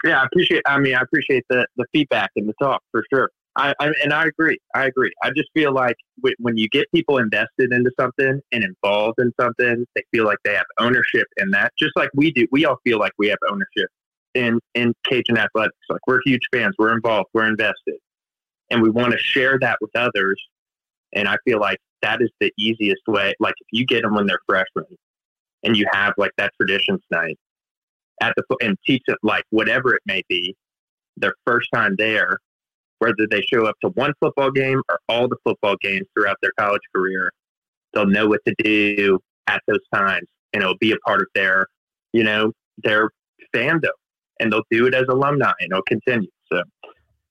Yeah, I appreciate. I mean, I appreciate the the feedback and the talk for sure. I, I and I agree. I agree. I just feel like when you get people invested into something and involved in something, they feel like they have ownership in that. Just like we do. We all feel like we have ownership in in Cajun athletics. Like we're huge fans, we're involved, we're invested, and we want to share that with others. And I feel like that is the easiest way. Like if you get them when they're freshmen, and you have like that traditions night at the and teach it like whatever it may be, their first time there, whether they show up to one football game or all the football games throughout their college career, they'll know what to do at those times, and it'll be a part of their, you know, their fandom and they'll do it as alumni and it'll continue. So,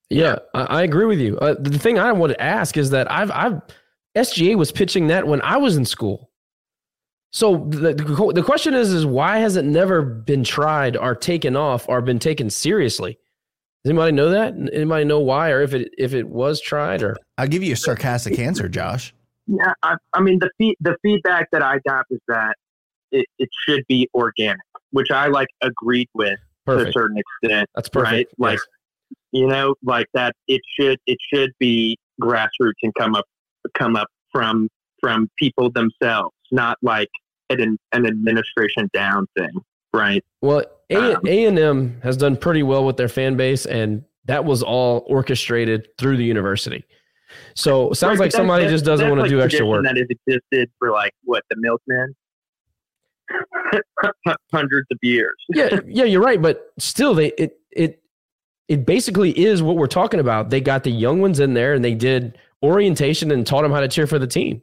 yeah, I, I agree with you. Uh, the thing I want to ask is that I've, I've, SGA was pitching that when I was in school. So the, the question is, is why has it never been tried or taken off or been taken seriously? Does anybody know that? Anybody know why, or if it if it was tried, or I'll give you a sarcastic answer, Josh. Yeah, I, I mean the feed, the feedback that I got was that it, it should be organic, which I like agreed with Perfect. to a certain extent. That's perfect. Right? Like Yes. you know, like that it should it should be grassroots and come up come up from from people themselves, not like an an administration down thing, right? Well, Um, A and M has done pretty well with their fan base, and that was all orchestrated through the university. So sounds Right, like somebody that's- just doesn't want to like do extra work. That has existed for like what the milkmen, hundreds of years. yeah, yeah, you're right, but still, they it it it basically is what we're talking about. They got the young ones in there, and they did orientation and taught them how to cheer for the team.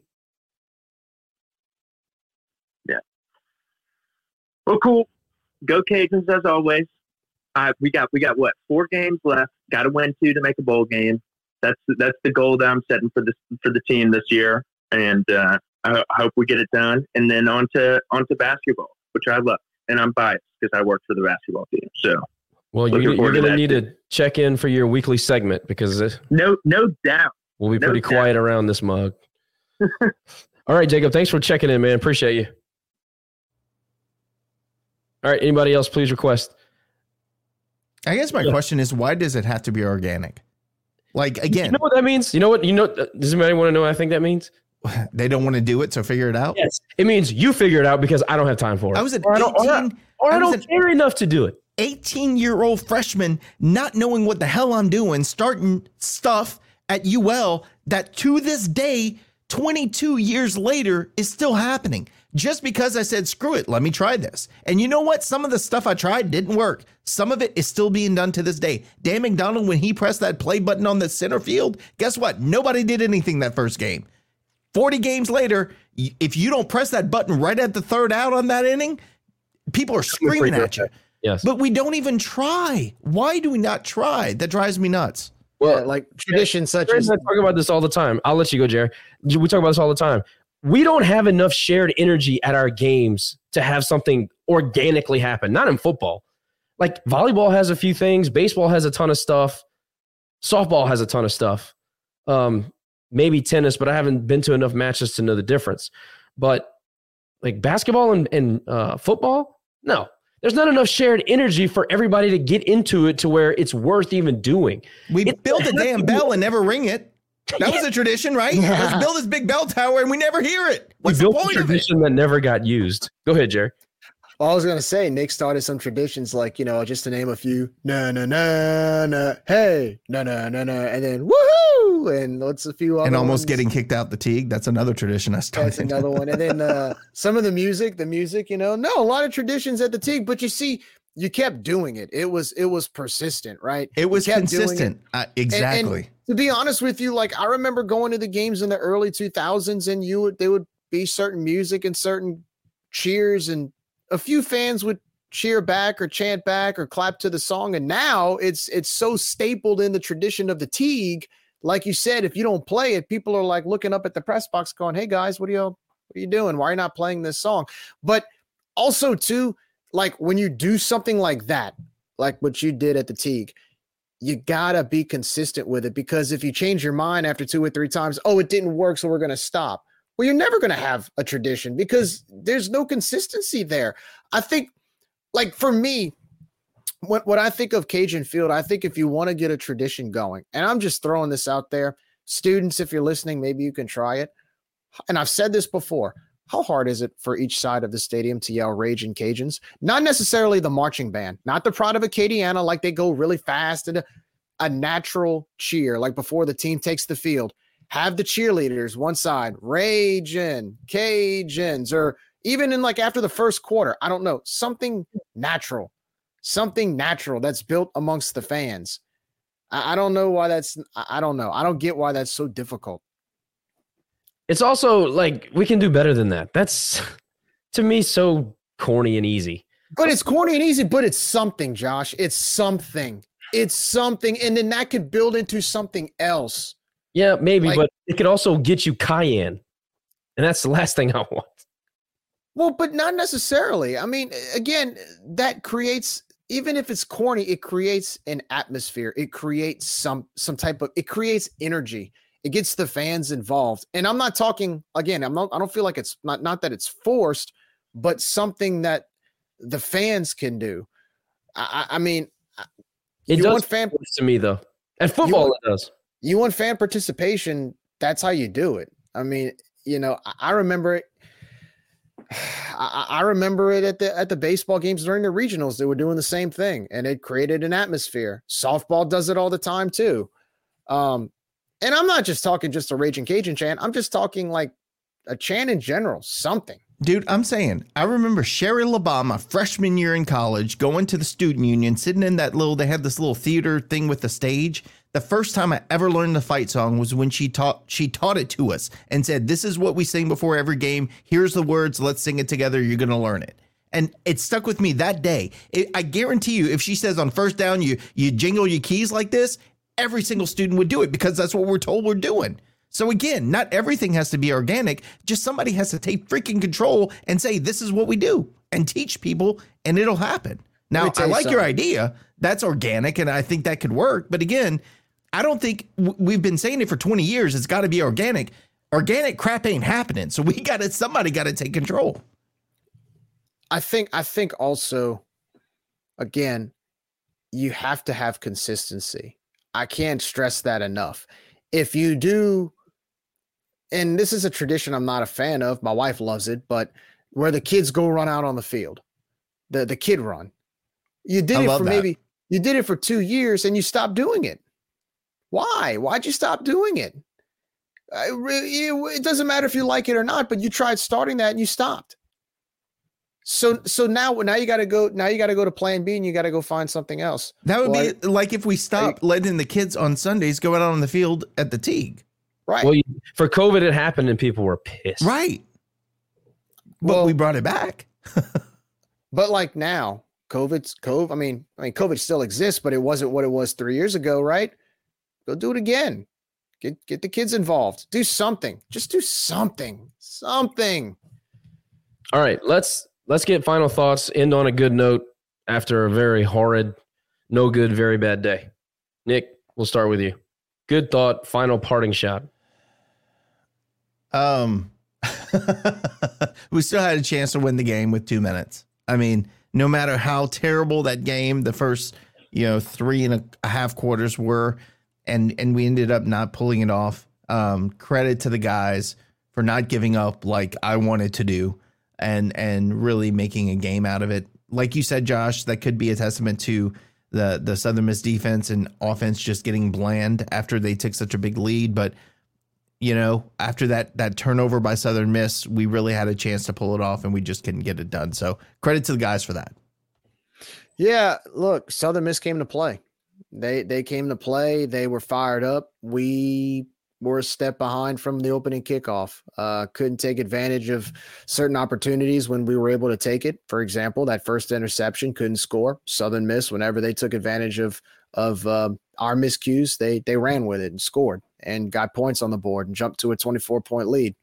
Yeah. Well, cool. Go Cajuns as always. Uh, we got we got what four games left. Got to win two to make a bowl game. That's that's the goal that I'm setting for this for the team this year, and uh, I, hope we get it done. And then on to on to basketball, which I love, and I'm biased because I work for the basketball team. So Well, you, Looking you're going to that, need to check in for your weekly segment because it- no no doubt. we'll be No pretty doubt. quiet around this mug. All right, Jacob, thanks for checking in, man. Appreciate you. All right, anybody else, please request. I guess my question is, why does it have to be organic? Like again, You know what that means? You know what? You know? Does anybody want to know what I think that means? they don't want to do it, so figure it out. Yes, it means you figure it out because I don't have time for it. I was an or I don't, or I- 18 or I don't care enough to do it. 18 year old freshman not knowing what the hell I'm doing, starting stuff at UL that to this day, 22 years later, is still happening. Just because I said, screw it, let me try this. And you know what? Some of the stuff I tried didn't work. Some of it is still being done to this day. Dan McDonald, when he pressed that play button on the center field, guess what? Nobody did anything that first game. 40 games later, if you don't press that button right at the third out on that inning, people are screaming at you. Yes. But we don't even try. Why do we not try? That drives me nuts. Well, like traditions such Jared as I talk about this all the time. I'll let you go, Jerry. We talk about this all the time. We don't have enough shared energy at our games to have something organically happen. Not in football. Like volleyball has a few things. Baseball has a ton of stuff. Softball has a ton of stuff. Um, maybe tennis, but I haven't been to enough matches to know the difference. But like basketball and, and uh, football, no. There's not enough shared energy for everybody to get into it to where it's worth even doing. We It build a damn bell and never ring it. That was a tradition, right? Yeah. Let's build this big bell tower and we never hear it. What's we the built a point of it? tradition that never got used. Go ahead, Jerry. I was gonna say Nick started some traditions like you know just to name a few. No, no, no, no. Hey, no, no, no, no, and then woohoo, and what's a few other And almost ones? getting kicked out the Tigue. That's another tradition I started. That's another one. And then uh, some of the music, the music, you know, no, a lot of traditions at the Tigue, but you see, you kept doing it. It was it was persistent, right? It was doing it. consistent. Uh, And- and exactly. to be honest with you, like I remember going to the games in the early 2000s, and you would they would be certain music and certain cheers, and a few fans would cheer back or chant back or clap to the song. And now it's it's so stapled in the tradition of the Tigue. Like you said, if you don't play it, people are like looking up at the press box, going, "Hey guys, what are you what are you doing? Why are you not playing this song?" But also too, like when you do something like that, like what you did at the Tigue, you gotta be consistent with it because if you change your mind after two or three times, oh, it didn't work, so we're gonna stop. Well, you're never gonna have a tradition because there's no consistency there. I think, like for me, what what I think of Cajun Field, I think if you want to get a tradition going, and I'm just throwing this out there, students, if you're listening, maybe you can try it. And I've said this before. How hard is it for each side of the stadium to yell Rage and Cajuns? Not necessarily the marching band, not the Pride of Acadiana, like they go really fast and a natural cheer, like before the team takes the field. Have the cheerleaders one side, raging, Cajuns, or even in like after the first quarter, I don't know, something natural, something natural that's built amongst the fans. I, I don't know why that's, I I don't know. I don't get why that's so difficult. It's also like we can do better than that. That's to me so corny and easy. But it's corny and easy, but it's something, Josh. It's something. It's something. And then that could build into something else. Yeah, maybe, Like- but it could also get you cayenne, and that's the last thing I want. Well, but not necessarily. I mean, again, that creates even if it's corny, it creates an atmosphere. It creates some some type of it creates energy. It gets the fans involved. And I'm not talking again, I'm not I don't feel like it's not not that it's forced, but something that the fans can do. I, I mean, it does fan to me though. And football want, it does. You want fan participation, that's how you do it. I mean, you know, I remember it I, I, remember it at the at the baseball games during the regionals. They were doing the same thing, and it created an atmosphere. Softball does it all the time too. Um, and I'm not just talking just a Raging Cajun chant. I'm just talking like a chant in general, something. Dude, I'm saying, I remember Sherry Labama, freshman year in college, going to the student union, sitting in that little, they had this little theater thing with the stage. The first time I ever learned the fight song was when she taught she taught it to us and said, "This is what we sing before every game. Here's the words. Let's sing it together. You're gonna learn it." And it stuck with me that day. It, I guarantee you, if she says on first down you you jingle your keys like this, every single student would do it because that's what we're told we're doing. So again, not everything has to be organic. Just somebody has to take freaking control and say, "This is what we do," and teach people, and it'll happen. Now, I like your idea. That's organic, and I think that could work. But again, I don't think we've been saying it for 20 years. It's got to be organic. Organic crap ain't happening. So we got to, somebody got to take control. I think, I think also, again, you have to have consistency. I can't stress that enough. If you do, and this is a tradition I'm not a fan of, my wife loves it, but where the kids go run out on the field, the, the kid run. You did I it for that. maybe, you did it for two years and you stopped doing it why? Why'd you stop doing it? It doesn't matter if you like it or not, but you tried starting that and you stopped. So so now now you got to go now you got to go to plan B and you got to go find something else. That would well, be like if we stop you, letting the kids on Sundays go out on the field at the Tigue. Right. Well, for COVID it happened and people were pissed. Right. But well, we brought it back. but like now, COVID's COVID. I mean, I mean, COVID still exists, but it wasn't what it was three years ago, right? Go do it again. Get get the kids involved. Do something. Just do something. Something. All right, let's let's get final thoughts. End on a good note after a very horrid, no good, very bad day. Nick, we'll start with you. Good thought. Final parting shot. Um, we still had a chance to win the game with two minutes. I mean, no matter how terrible that game, the first you know three and a half quarters were, and and we ended up not pulling it off. Um, credit to the guys for not giving up like I wanted to do, and and really making a game out of it. Like you said, Josh, that could be a testament to the the Southern Miss defense and offense just getting bland after they took such a big lead. But you know, after that that turnover by Southern Miss, we really had a chance to pull it off, and we just couldn't get it done. So credit to the guys for that. Yeah, look, Southern Miss came to play. They they came to play. They were fired up. We were a step behind from the opening kickoff. Uh, couldn't take advantage of certain opportunities when we were able to take it. For example, that first interception couldn't score. Southern Miss, whenever they took advantage of of uh, our miscues, they they ran with it and scored and got points on the board and jumped to a 24 point lead.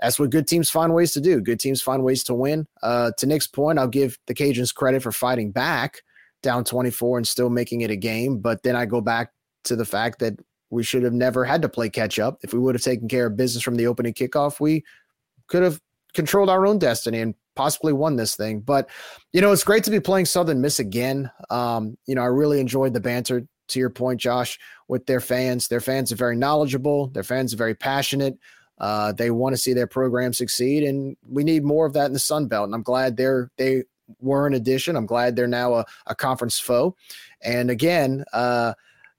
That's what good teams find ways to do. Good teams find ways to win. Uh, to Nick's point, I'll give the Cajuns credit for fighting back down 24 and still making it a game. But then I go back to the fact that we should have never had to play catch up. If we would have taken care of business from the opening kickoff, we could have controlled our own destiny and possibly won this thing. But, you know, it's great to be playing Southern Miss again. Um, you know, I really enjoyed the banter to your point, Josh, with their fans. Their fans are very knowledgeable, their fans are very passionate. Uh, they want to see their program succeed, and we need more of that in the Sun Belt. And I'm glad they're they were an addition. I'm glad they're now a, a conference foe. And again, uh,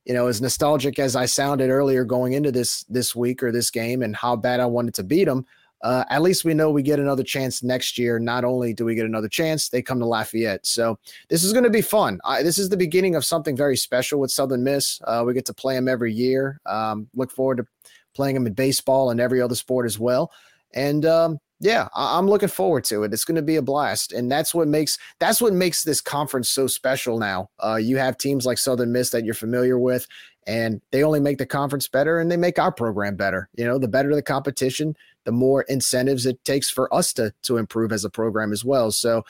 you know, as nostalgic as I sounded earlier going into this this week or this game and how bad I wanted to beat them, uh, at least we know we get another chance next year. Not only do we get another chance, they come to Lafayette. So this is going to be fun. I, this is the beginning of something very special with Southern Miss. Uh, we get to play them every year. Um, look forward to playing them in baseball and every other sport as well. And um, yeah, I'm looking forward to it. It's going to be a blast, and that's what makes that's what makes this conference so special. Now, uh, you have teams like Southern Miss that you're familiar with, and they only make the conference better and they make our program better. You know, the better the competition, the more incentives it takes for us to to improve as a program as well. So,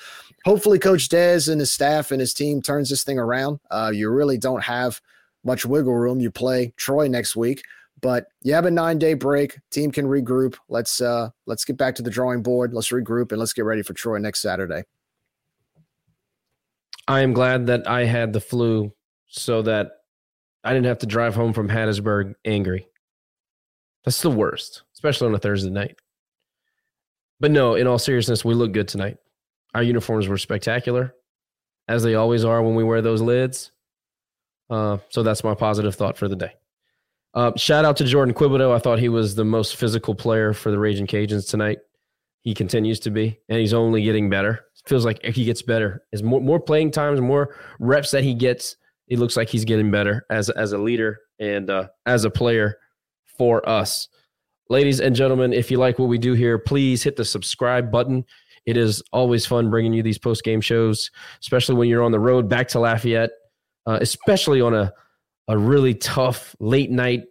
hopefully, Coach Dez and his staff and his team turns this thing around. Uh, you really don't have much wiggle room. You play Troy next week, but you have a nine day break. Team can regroup. Let's uh let's get back to the drawing board. Let's regroup and let's get ready for Troy next Saturday. I am glad that I had the flu so that I didn't have to drive home from Hattiesburg angry. That's the worst, especially on a Thursday night. But no, in all seriousness, we look good tonight. Our uniforms were spectacular, as they always are when we wear those lids. Uh, so that's my positive thought for the day. Uh, shout out to Jordan Quibido. I thought he was the most physical player for the Raging Cajuns tonight. He continues to be, and he's only getting better. Feels like he gets better. As more more playing times, more reps that he gets, it looks like he's getting better as as a leader and uh, as a player for us. Ladies and gentlemen, if you like what we do here, please hit the subscribe button. It is always fun bringing you these post game shows, especially when you're on the road back to Lafayette, uh, especially on a a really tough late night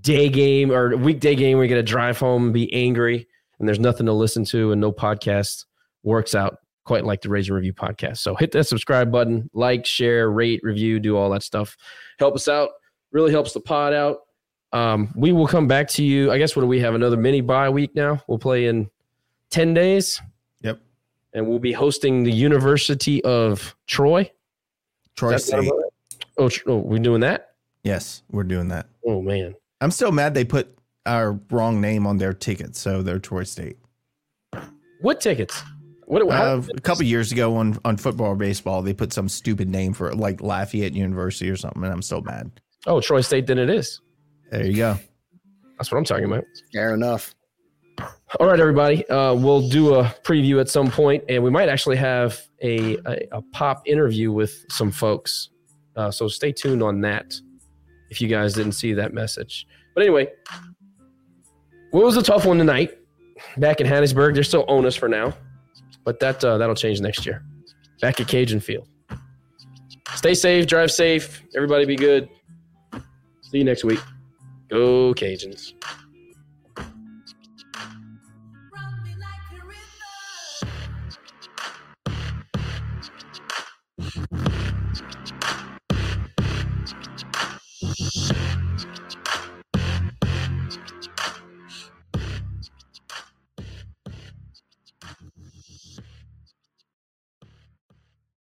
day game or weekday game where you got to drive home and be angry and there's nothing to listen to and no podcast works out quite like the Raging Review podcast. So hit that subscribe button, like, share, rate, review, do all that stuff. Help us out. Really helps the pod out. Um, we will come back to you. I guess what do we have? Another mini bye week now. We'll play in 10 days. Yep. And we'll be hosting the University of Troy. Troy State. Oh, oh, we're doing that? Yes, we're doing that. Oh man, I'm still mad they put our wrong name on their tickets, so they're Troy State. What tickets? What uh, a couple years ago on on football or baseball, they put some stupid name for it, like Lafayette University or something, and I'm still mad. Oh, Troy State, then it is. There you go. That's what I'm talking about. Fair enough. All right, everybody. Uh, we'll do a preview at some point, and we might actually have a, a, a pop interview with some folks. Uh, so stay tuned on that if you guys didn't see that message. But anyway, what was a tough one tonight back in Hattiesburg. They're still on us for now, but that uh, that'll change next year. Back at Cajun Field. Stay safe, drive safe. Everybody be good. See you next week. Go Cajuns.